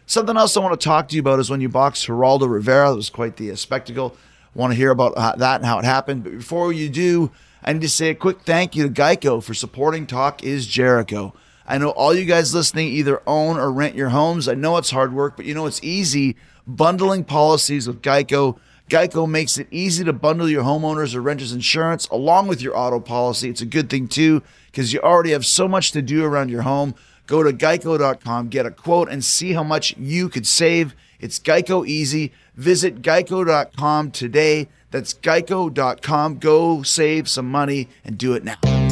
Something else I want to talk to you about is when you boxed Geraldo Rivera. It was quite the uh, spectacle. I want to hear about that and how it happened. But before you do, I need to say a quick thank you to Geico for supporting Talk is Jericho. I know all you guys listening either own or rent your homes. I know it's hard work, but you know it's easy bundling policies with Geico. Geico makes it easy to bundle your homeowners or renters insurance along with your auto policy. It's a good thing too because you already have so much to do around your home. Go to geico.com, get a quote, and see how much you could save. It's Geico Easy. Visit geico.com today. That's geico.com. Go save some money and do it now.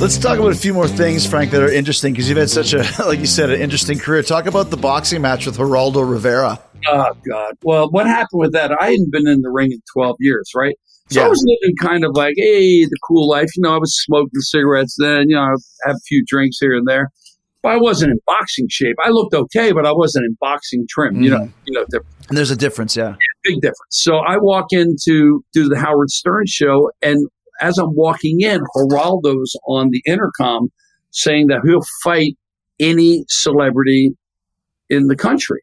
Let's talk about a few more things, Frank, that are interesting because you've had such a, <laughs> like you said, an interesting career. Talk about the boxing match with Geraldo Rivera. Oh, God. Well, what happened with that? I hadn't been in the ring in 12 years, right? So yeah. I was living kind of like, hey, the cool life. You know, I was smoking cigarettes then, you know, I have a few drinks here and there. But I wasn't in boxing shape. I looked okay, but I wasn't in boxing trim. Mm-hmm. You know, you know, and there's a difference, yeah. yeah. Big difference. So I walk into do the Howard Stern show, and as I'm walking in, Geraldo's on the intercom saying that he'll fight any celebrity in the country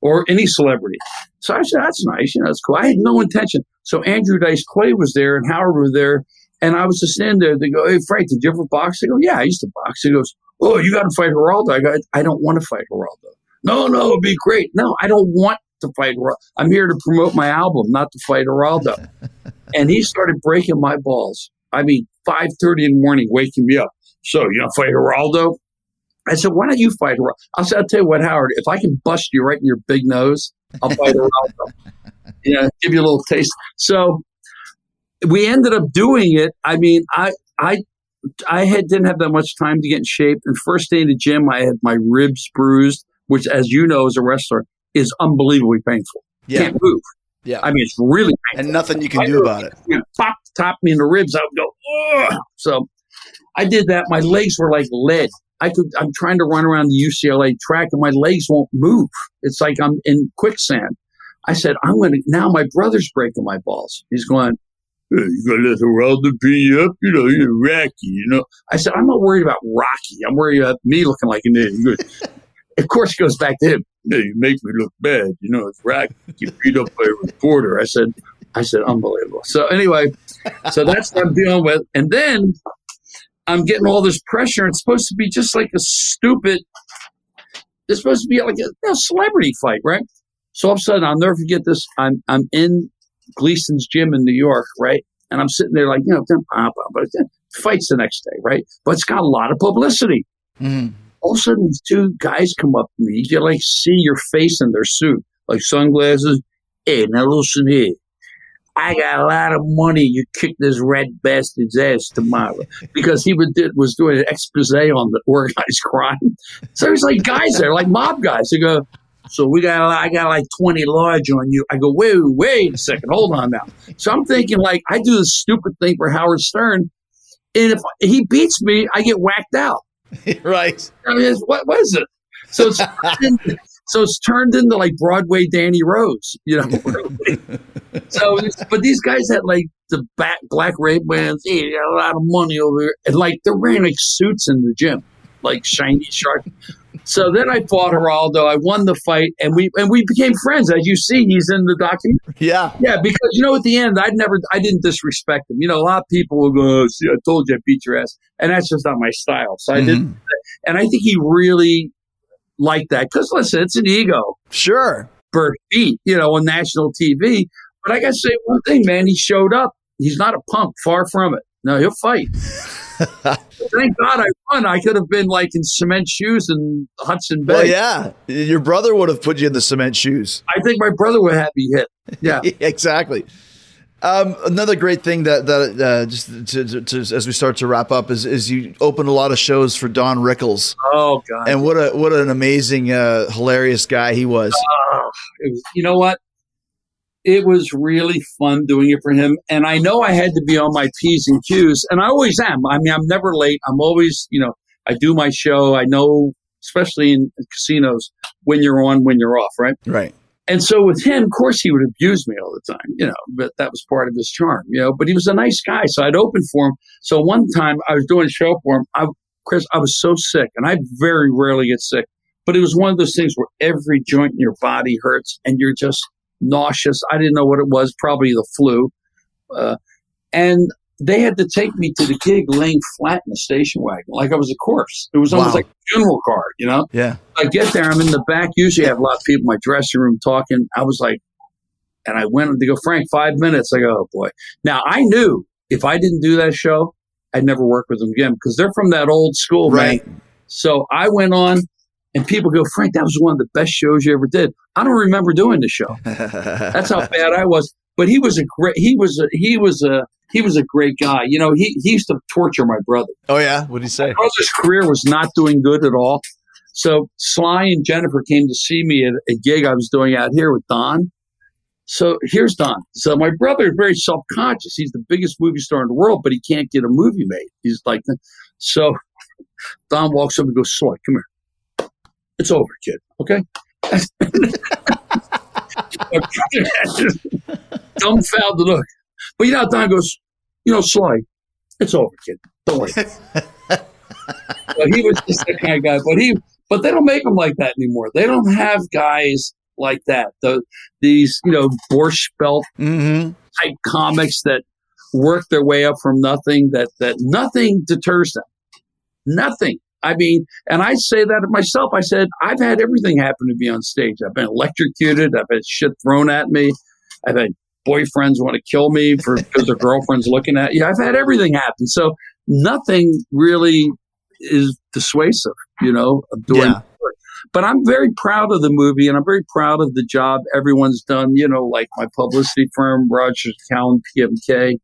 or any celebrity. So I said, that's nice. You know, that's cool. I had no intention. So Andrew Dice Clay was there and Howard was there. And I was just standing there. They go, Hey, Frank, did you ever box? I go, Yeah, I used to box. He goes, Oh, you got to fight Geraldo. I go, I don't want to fight Geraldo. No, no, it'd be great. No, I don't want to fight. I'm here to promote my album, not to fight Geraldo. <laughs> and he started breaking my balls. I mean, 5.30 in the morning, waking me up. So, you know, fight Geraldo? I said, why don't you fight Geraldo? I said, I'll tell you what, Howard, if I can bust you right in your big nose, I'll fight <laughs> Geraldo. you know, give you a little taste. So we ended up doing it. I mean, I, I, I had didn't have that much time to get in shape. And first day in the gym, I had my ribs bruised, which, as you know, as a wrestler, is unbelievably painful. Yeah. Can't move. Yeah. I mean, it's really painful. and nothing you can do about it. You know, pop, top me in the ribs. I would go, Ugh. so I did that. My legs were like lead. I could. I'm trying to run around the UCLA track, and my legs won't move. It's like I'm in quicksand. I said, I'm going to. Now my brother's breaking my balls. He's going. Hey, you gonna let Geraldo beat you up? You know, you're Rocky. You know. I said, I'm not worried about Rocky. I'm worried about me looking like an idiot. Of course, it goes back to him. Yeah, you make me look bad. You know, it's Rocky. You beat up by a reporter. I said, I said, unbelievable. So anyway, so that's what I'm dealing with. And then I'm getting all this pressure. It's supposed to be just like a stupid. It's supposed to be like a celebrity fight, right? So all of a sudden, I'll never forget this. I'm I'm in Gleason's gym in New York, right? And I'm sitting there like, you know, fights the next day, right? But it's got a lot of publicity. Mhm. All of a sudden, these two guys come up to me. You can like see your face in their suit, like sunglasses. Hey, now listen here. I got a lot of money. You kick this red bastard's ass tomorrow <laughs> because he would, did, was doing an expose on the organized crime. So there's like guys there, like mob guys. They go, so we got, I got like 20 large on you. I go, wait, wait a second. Hold on now. So I'm thinking like I do this stupid thing for Howard Stern. And if he beats me, I get whacked out. <laughs> right. I mean, what was it? So it's <laughs> into, so it's turned into like Broadway Danny Rose, you know. <laughs> so, but these guys had like the back black Ray-Bans. Hey, got a lot of money over here, and like they're wearing like suits in the gym, like shiny sharp. So then I fought Geraldo. I won the fight, and we and we became friends. As you see, he's in the documentary. Yeah. Yeah, because you know, at the end, I'd never, I didn't disrespect him. You know, a lot of people will go, oh, "See, I told you I beat your ass," and that's just not my style. So I did, Mhm. and I think he really liked that because listen, it's an ego. Sure. Bert beat, you know, on national TV. But I got to say one thing, man. He showed up. He's not a punk. Far from it. No, he'll fight. <laughs> <laughs> Thank God I won. I could have been like in cement shoes in Hudson Bay. Well, yeah. Your brother would have put you in the cement shoes. I think my brother would have me hit. <laughs> Yeah. exactly. Um, another great thing that that uh, just to, to, to, as we start to wrap up is is you open a lot of shows for Don Rickles, Oh God. and what a what an amazing, uh, hilarious guy he was. It was, you know what? It was really fun doing it for him. And I know I had to be on my P's and Q's, and I always am. I mean, I'm never late. I'm always, you know, I do my show. I know, especially in casinos, when you're on, when you're off, right? Right. And so with him, of course, he would abuse me all the time, you know, but that was part of his charm, you know, but he was a nice guy. So I'd open for him. So one time I was doing a show for him. I, Chris, I was so sick and I very rarely get sick, but it was one of those things where every joint in your body hurts and you're just nauseous. I didn't know what it was, probably the flu. Uh, and they had to take me to the gig laying flat in the station wagon, like I was a corpse. It was almost Wow. like a funeral car, you know? Yeah. I get there, I'm in the back. Usually I have a lot of people in my dressing room talking. I was like, and I went to go, Frank, five minutes. I go, oh boy. Now I knew if I didn't do that show, I'd never work with them again because they're from that old school, Right. man. So I went on and people go, Frank, that was one of the best shows you ever did. I don't remember doing the show. <laughs> That's how bad I was. But he was a great, he was a, he was a, he was a great guy. You know, he, he used to torture my brother oh yeah. What did he say? My brother's career was not doing good at all. So Sly and Jennifer came to see me at a gig I was doing out here with Don. So here's Don. So my brother is very self conscious. He's the biggest movie star in the world, but he can't get a movie made. He's like, so Don walks up and goes, Sly, come here. It's over, kid. Okay. <laughs> Dumbfounded look. But you know, Don goes, you know, Sly, it's over, kid. Don't worry. <laughs> but he was just that kind of guy. But he, but they don't make them like that anymore. They don't have guys like that. The these, you know, Borscht Belt Mm-hmm. type comics that work their way up from nothing. That that nothing deters them. Nothing. I mean, and I say that myself. I said I've had everything happen to me on stage. I've been electrocuted. I've had shit thrown at me. I've had boyfriends want to kill me for because their girlfriend's looking at you. I've had everything happen. So nothing really is dissuasive, you know, of doing. Yeah. But I'm very proud of the movie, and I'm very proud of the job everyone's done. You know, like my publicity firm, Rogers Cowan PMK,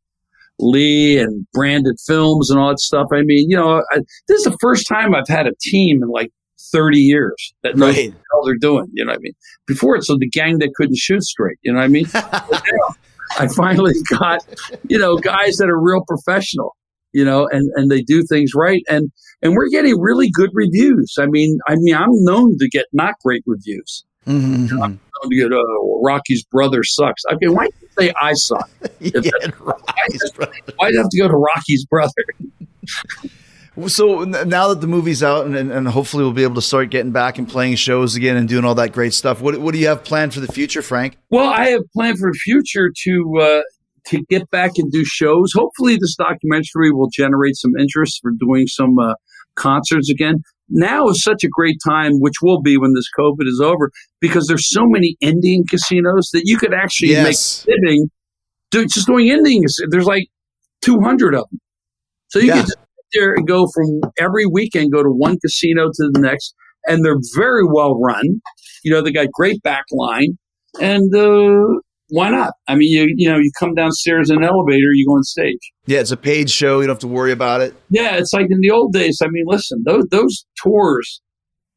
Lee, and Branded Films, and all that stuff. I mean, you know, I, this is the first time I've had a team in like 30 years that knows Right. what the hell they're doing. You know what I mean? Before it's the gang that couldn't shoot straight. You know what I mean? <laughs> Now I finally got, you know, guys that are real professional, you know, and, and they do things right. And, and we're getting really good reviews. I mean, I mean, I'm known to get not great reviews. Mhm. Known to get, uh, Rocky's brother sucks. Okay. Why do you say I suck? <laughs> yeah. <laughs> Why do you have to go to Rocky's brother? <laughs> So now that the movie's out and, and, and hopefully we'll be able to start getting back and playing shows again and doing all that great stuff. What, what do you have planned for the future, Frank? Well, I have planned for the future to uh, to get back and do shows. Hopefully, this documentary will generate some interest for doing some uh, concerts again. Now is such a great time, which will be when this COVID is over, because there's so many Indian casinos that you could actually Yes. make living do, just doing Indian. There's like 200 of them, so you Yeah. can just sit there and go from every weekend, go to one casino to the next, and they're very well run. You know, they got great back line, and uh, why not? I mean, you you know, you come downstairs in an elevator, you go on stage. Yeah, it's a paid show. You don't have to worry about it. Yeah, it's like in the old days. I mean, listen, those those tours.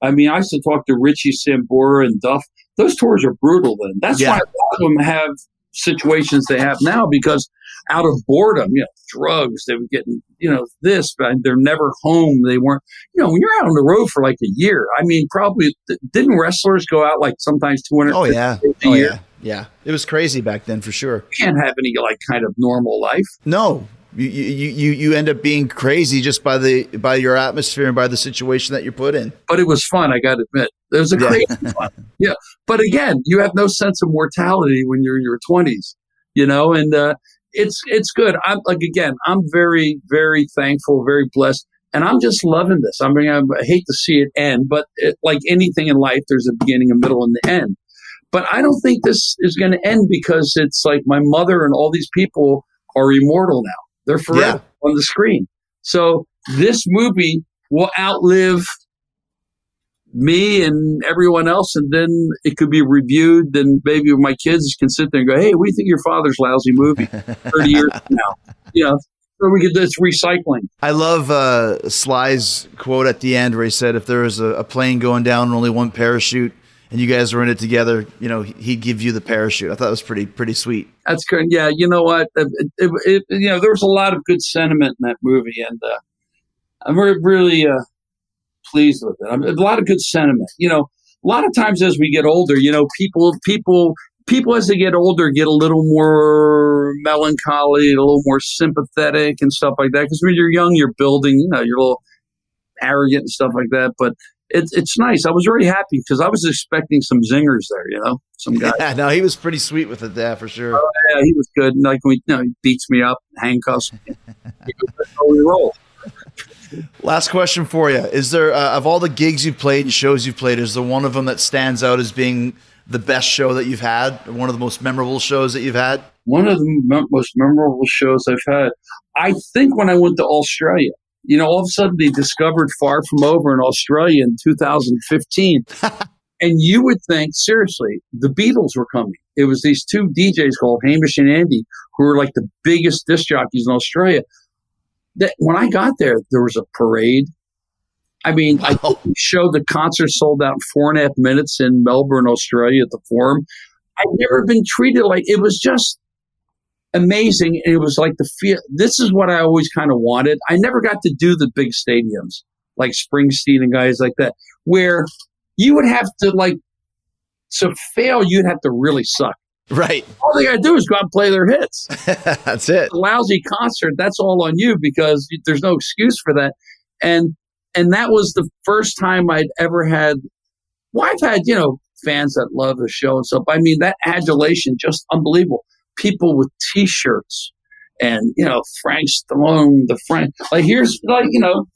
I mean, I used to talk to Richie Sambora and Duff. Those tours are brutal. Then that's Yeah. why a lot of them have situations they have now because out of boredom, you know, drugs. They were getting, you know, this, but they're never home. They weren't, you know, when you're out on the road for like a year. I mean, probably didn't wrestlers go out like sometimes two hundred? Oh, yeah. a Oh, year. yeah. Yeah. It was crazy back then for sure. You can't have any like kind of normal life. No, you, you, you, you end up being crazy just by the by your atmosphere and by the situation that you're put in. but it was fun. I got to admit, it was a Yeah. crazy <laughs> fun. Yeah, but again, you have no sense of mortality when you're in your twenties, you know, and uh, it's it's good. I'm like again, I'm very very thankful, very blessed, and I'm just loving this. I mean, I, I hate to see it end, but it, like anything in life, there's a beginning, a middle, and the end. But I don't think this is going to end because it's like my mother and all these people are immortal now. They're forever on the screen. So this movie will outlive me and everyone else, and then it could be reviewed. Then maybe my kids can sit there and go, "Hey, we think your father's lousy movie <laughs> thirty years from now." You know, so we could. It's recycling. I love uh, Sly's quote at the end where he said, "If there was a, a plane going down and only one parachute, and you guys were in it together, you know, he'd give you the parachute." I thought it was pretty pretty sweet. That's good. Yeah, you know what? It, it, it, you know, there was a lot of good sentiment in that movie, and uh, I'm re- really uh, pleased with it. I mean, a lot of good sentiment. You know, a lot of times as we get older, you know, people, people, people as they get older get a little more melancholy, a little more sympathetic and stuff like that. Because when you're young, you're building, you know, you're a little arrogant and stuff like that. But it's it's nice. I was very happy because I was expecting some zingers there. You know, some guy. Yeah, <laughs> no, he was pretty sweet with it, yeah, for sure. Yeah, he was good. And like we, you know, he beats me up, handcuffs. me. He goes, "That's how we roll. Last question for you: Is there uh, of all the gigs you've played and shows you've played, is there one of them that stands out as being the best show that you've had, one of the most memorable shows that you've had? One of the most memorable shows I've had. I think when I went to Australia, you know, all of a sudden they discovered Far From Over in Australia in 2015. <laughs> and you would think, seriously, the Beatles were coming. It was these two DJs called Hamish and Andy, who were like the biggest disc jockeys in Australia. That when I got there, there was a parade. I mean, I showed the concert sold out in four and a half minutes in Melbourne, Australia at the Forum. I'd never been treated like it was just amazing. And it was like the feel. This is what I always kind of wanted. I never got to do the big stadiums like Springsteen and guys like that, where you would have to like to fail. You'd have to really suck. Right, All they got to do is go out and play their hits <laughs> that's it. lousy concert, that's all on you because there's no excuse for that. And and that was the first time I'd ever had. Well, I've had you know fans that love the show and stuff. I mean that adulation, just unbelievable. People with T-shirts and you know Frank Stallone, the Frank. Like here's like you know,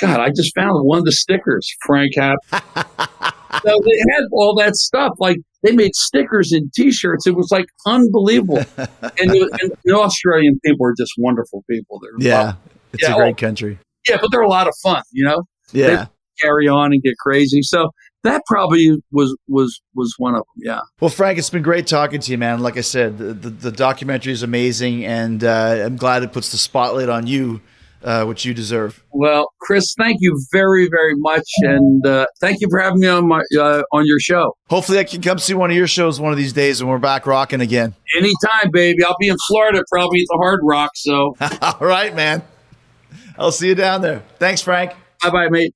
God, I just found one of the stickers, Frank App. <laughs> so they had all that stuff. Like They made stickers and T-shirts. It was like unbelievable. and, the, and, the, Australian people are just wonderful people. They're yeah, it's yeah, a great oh, country. Yeah, but they're a lot of fun. You know. Yeah. They carry on and get crazy. So that probably was was was one of them. Yeah. Well, Frank, it's been great talking to you, man. Like I said, the the, the documentary is amazing, and uh, I'm glad it puts the spotlight on you uh, which you deserve. Well, Chris, thank you very, very much, and uh, thank you for having me on my uh, on your show. Hopefully, I can come see one of your shows one of these days when we're back rocking again. Anytime, baby. I'll be in Florida, probably at the Hard Rock. So, <laughs> all right, man. I'll see you down there. Thanks, Frank. Bye, bye, mate.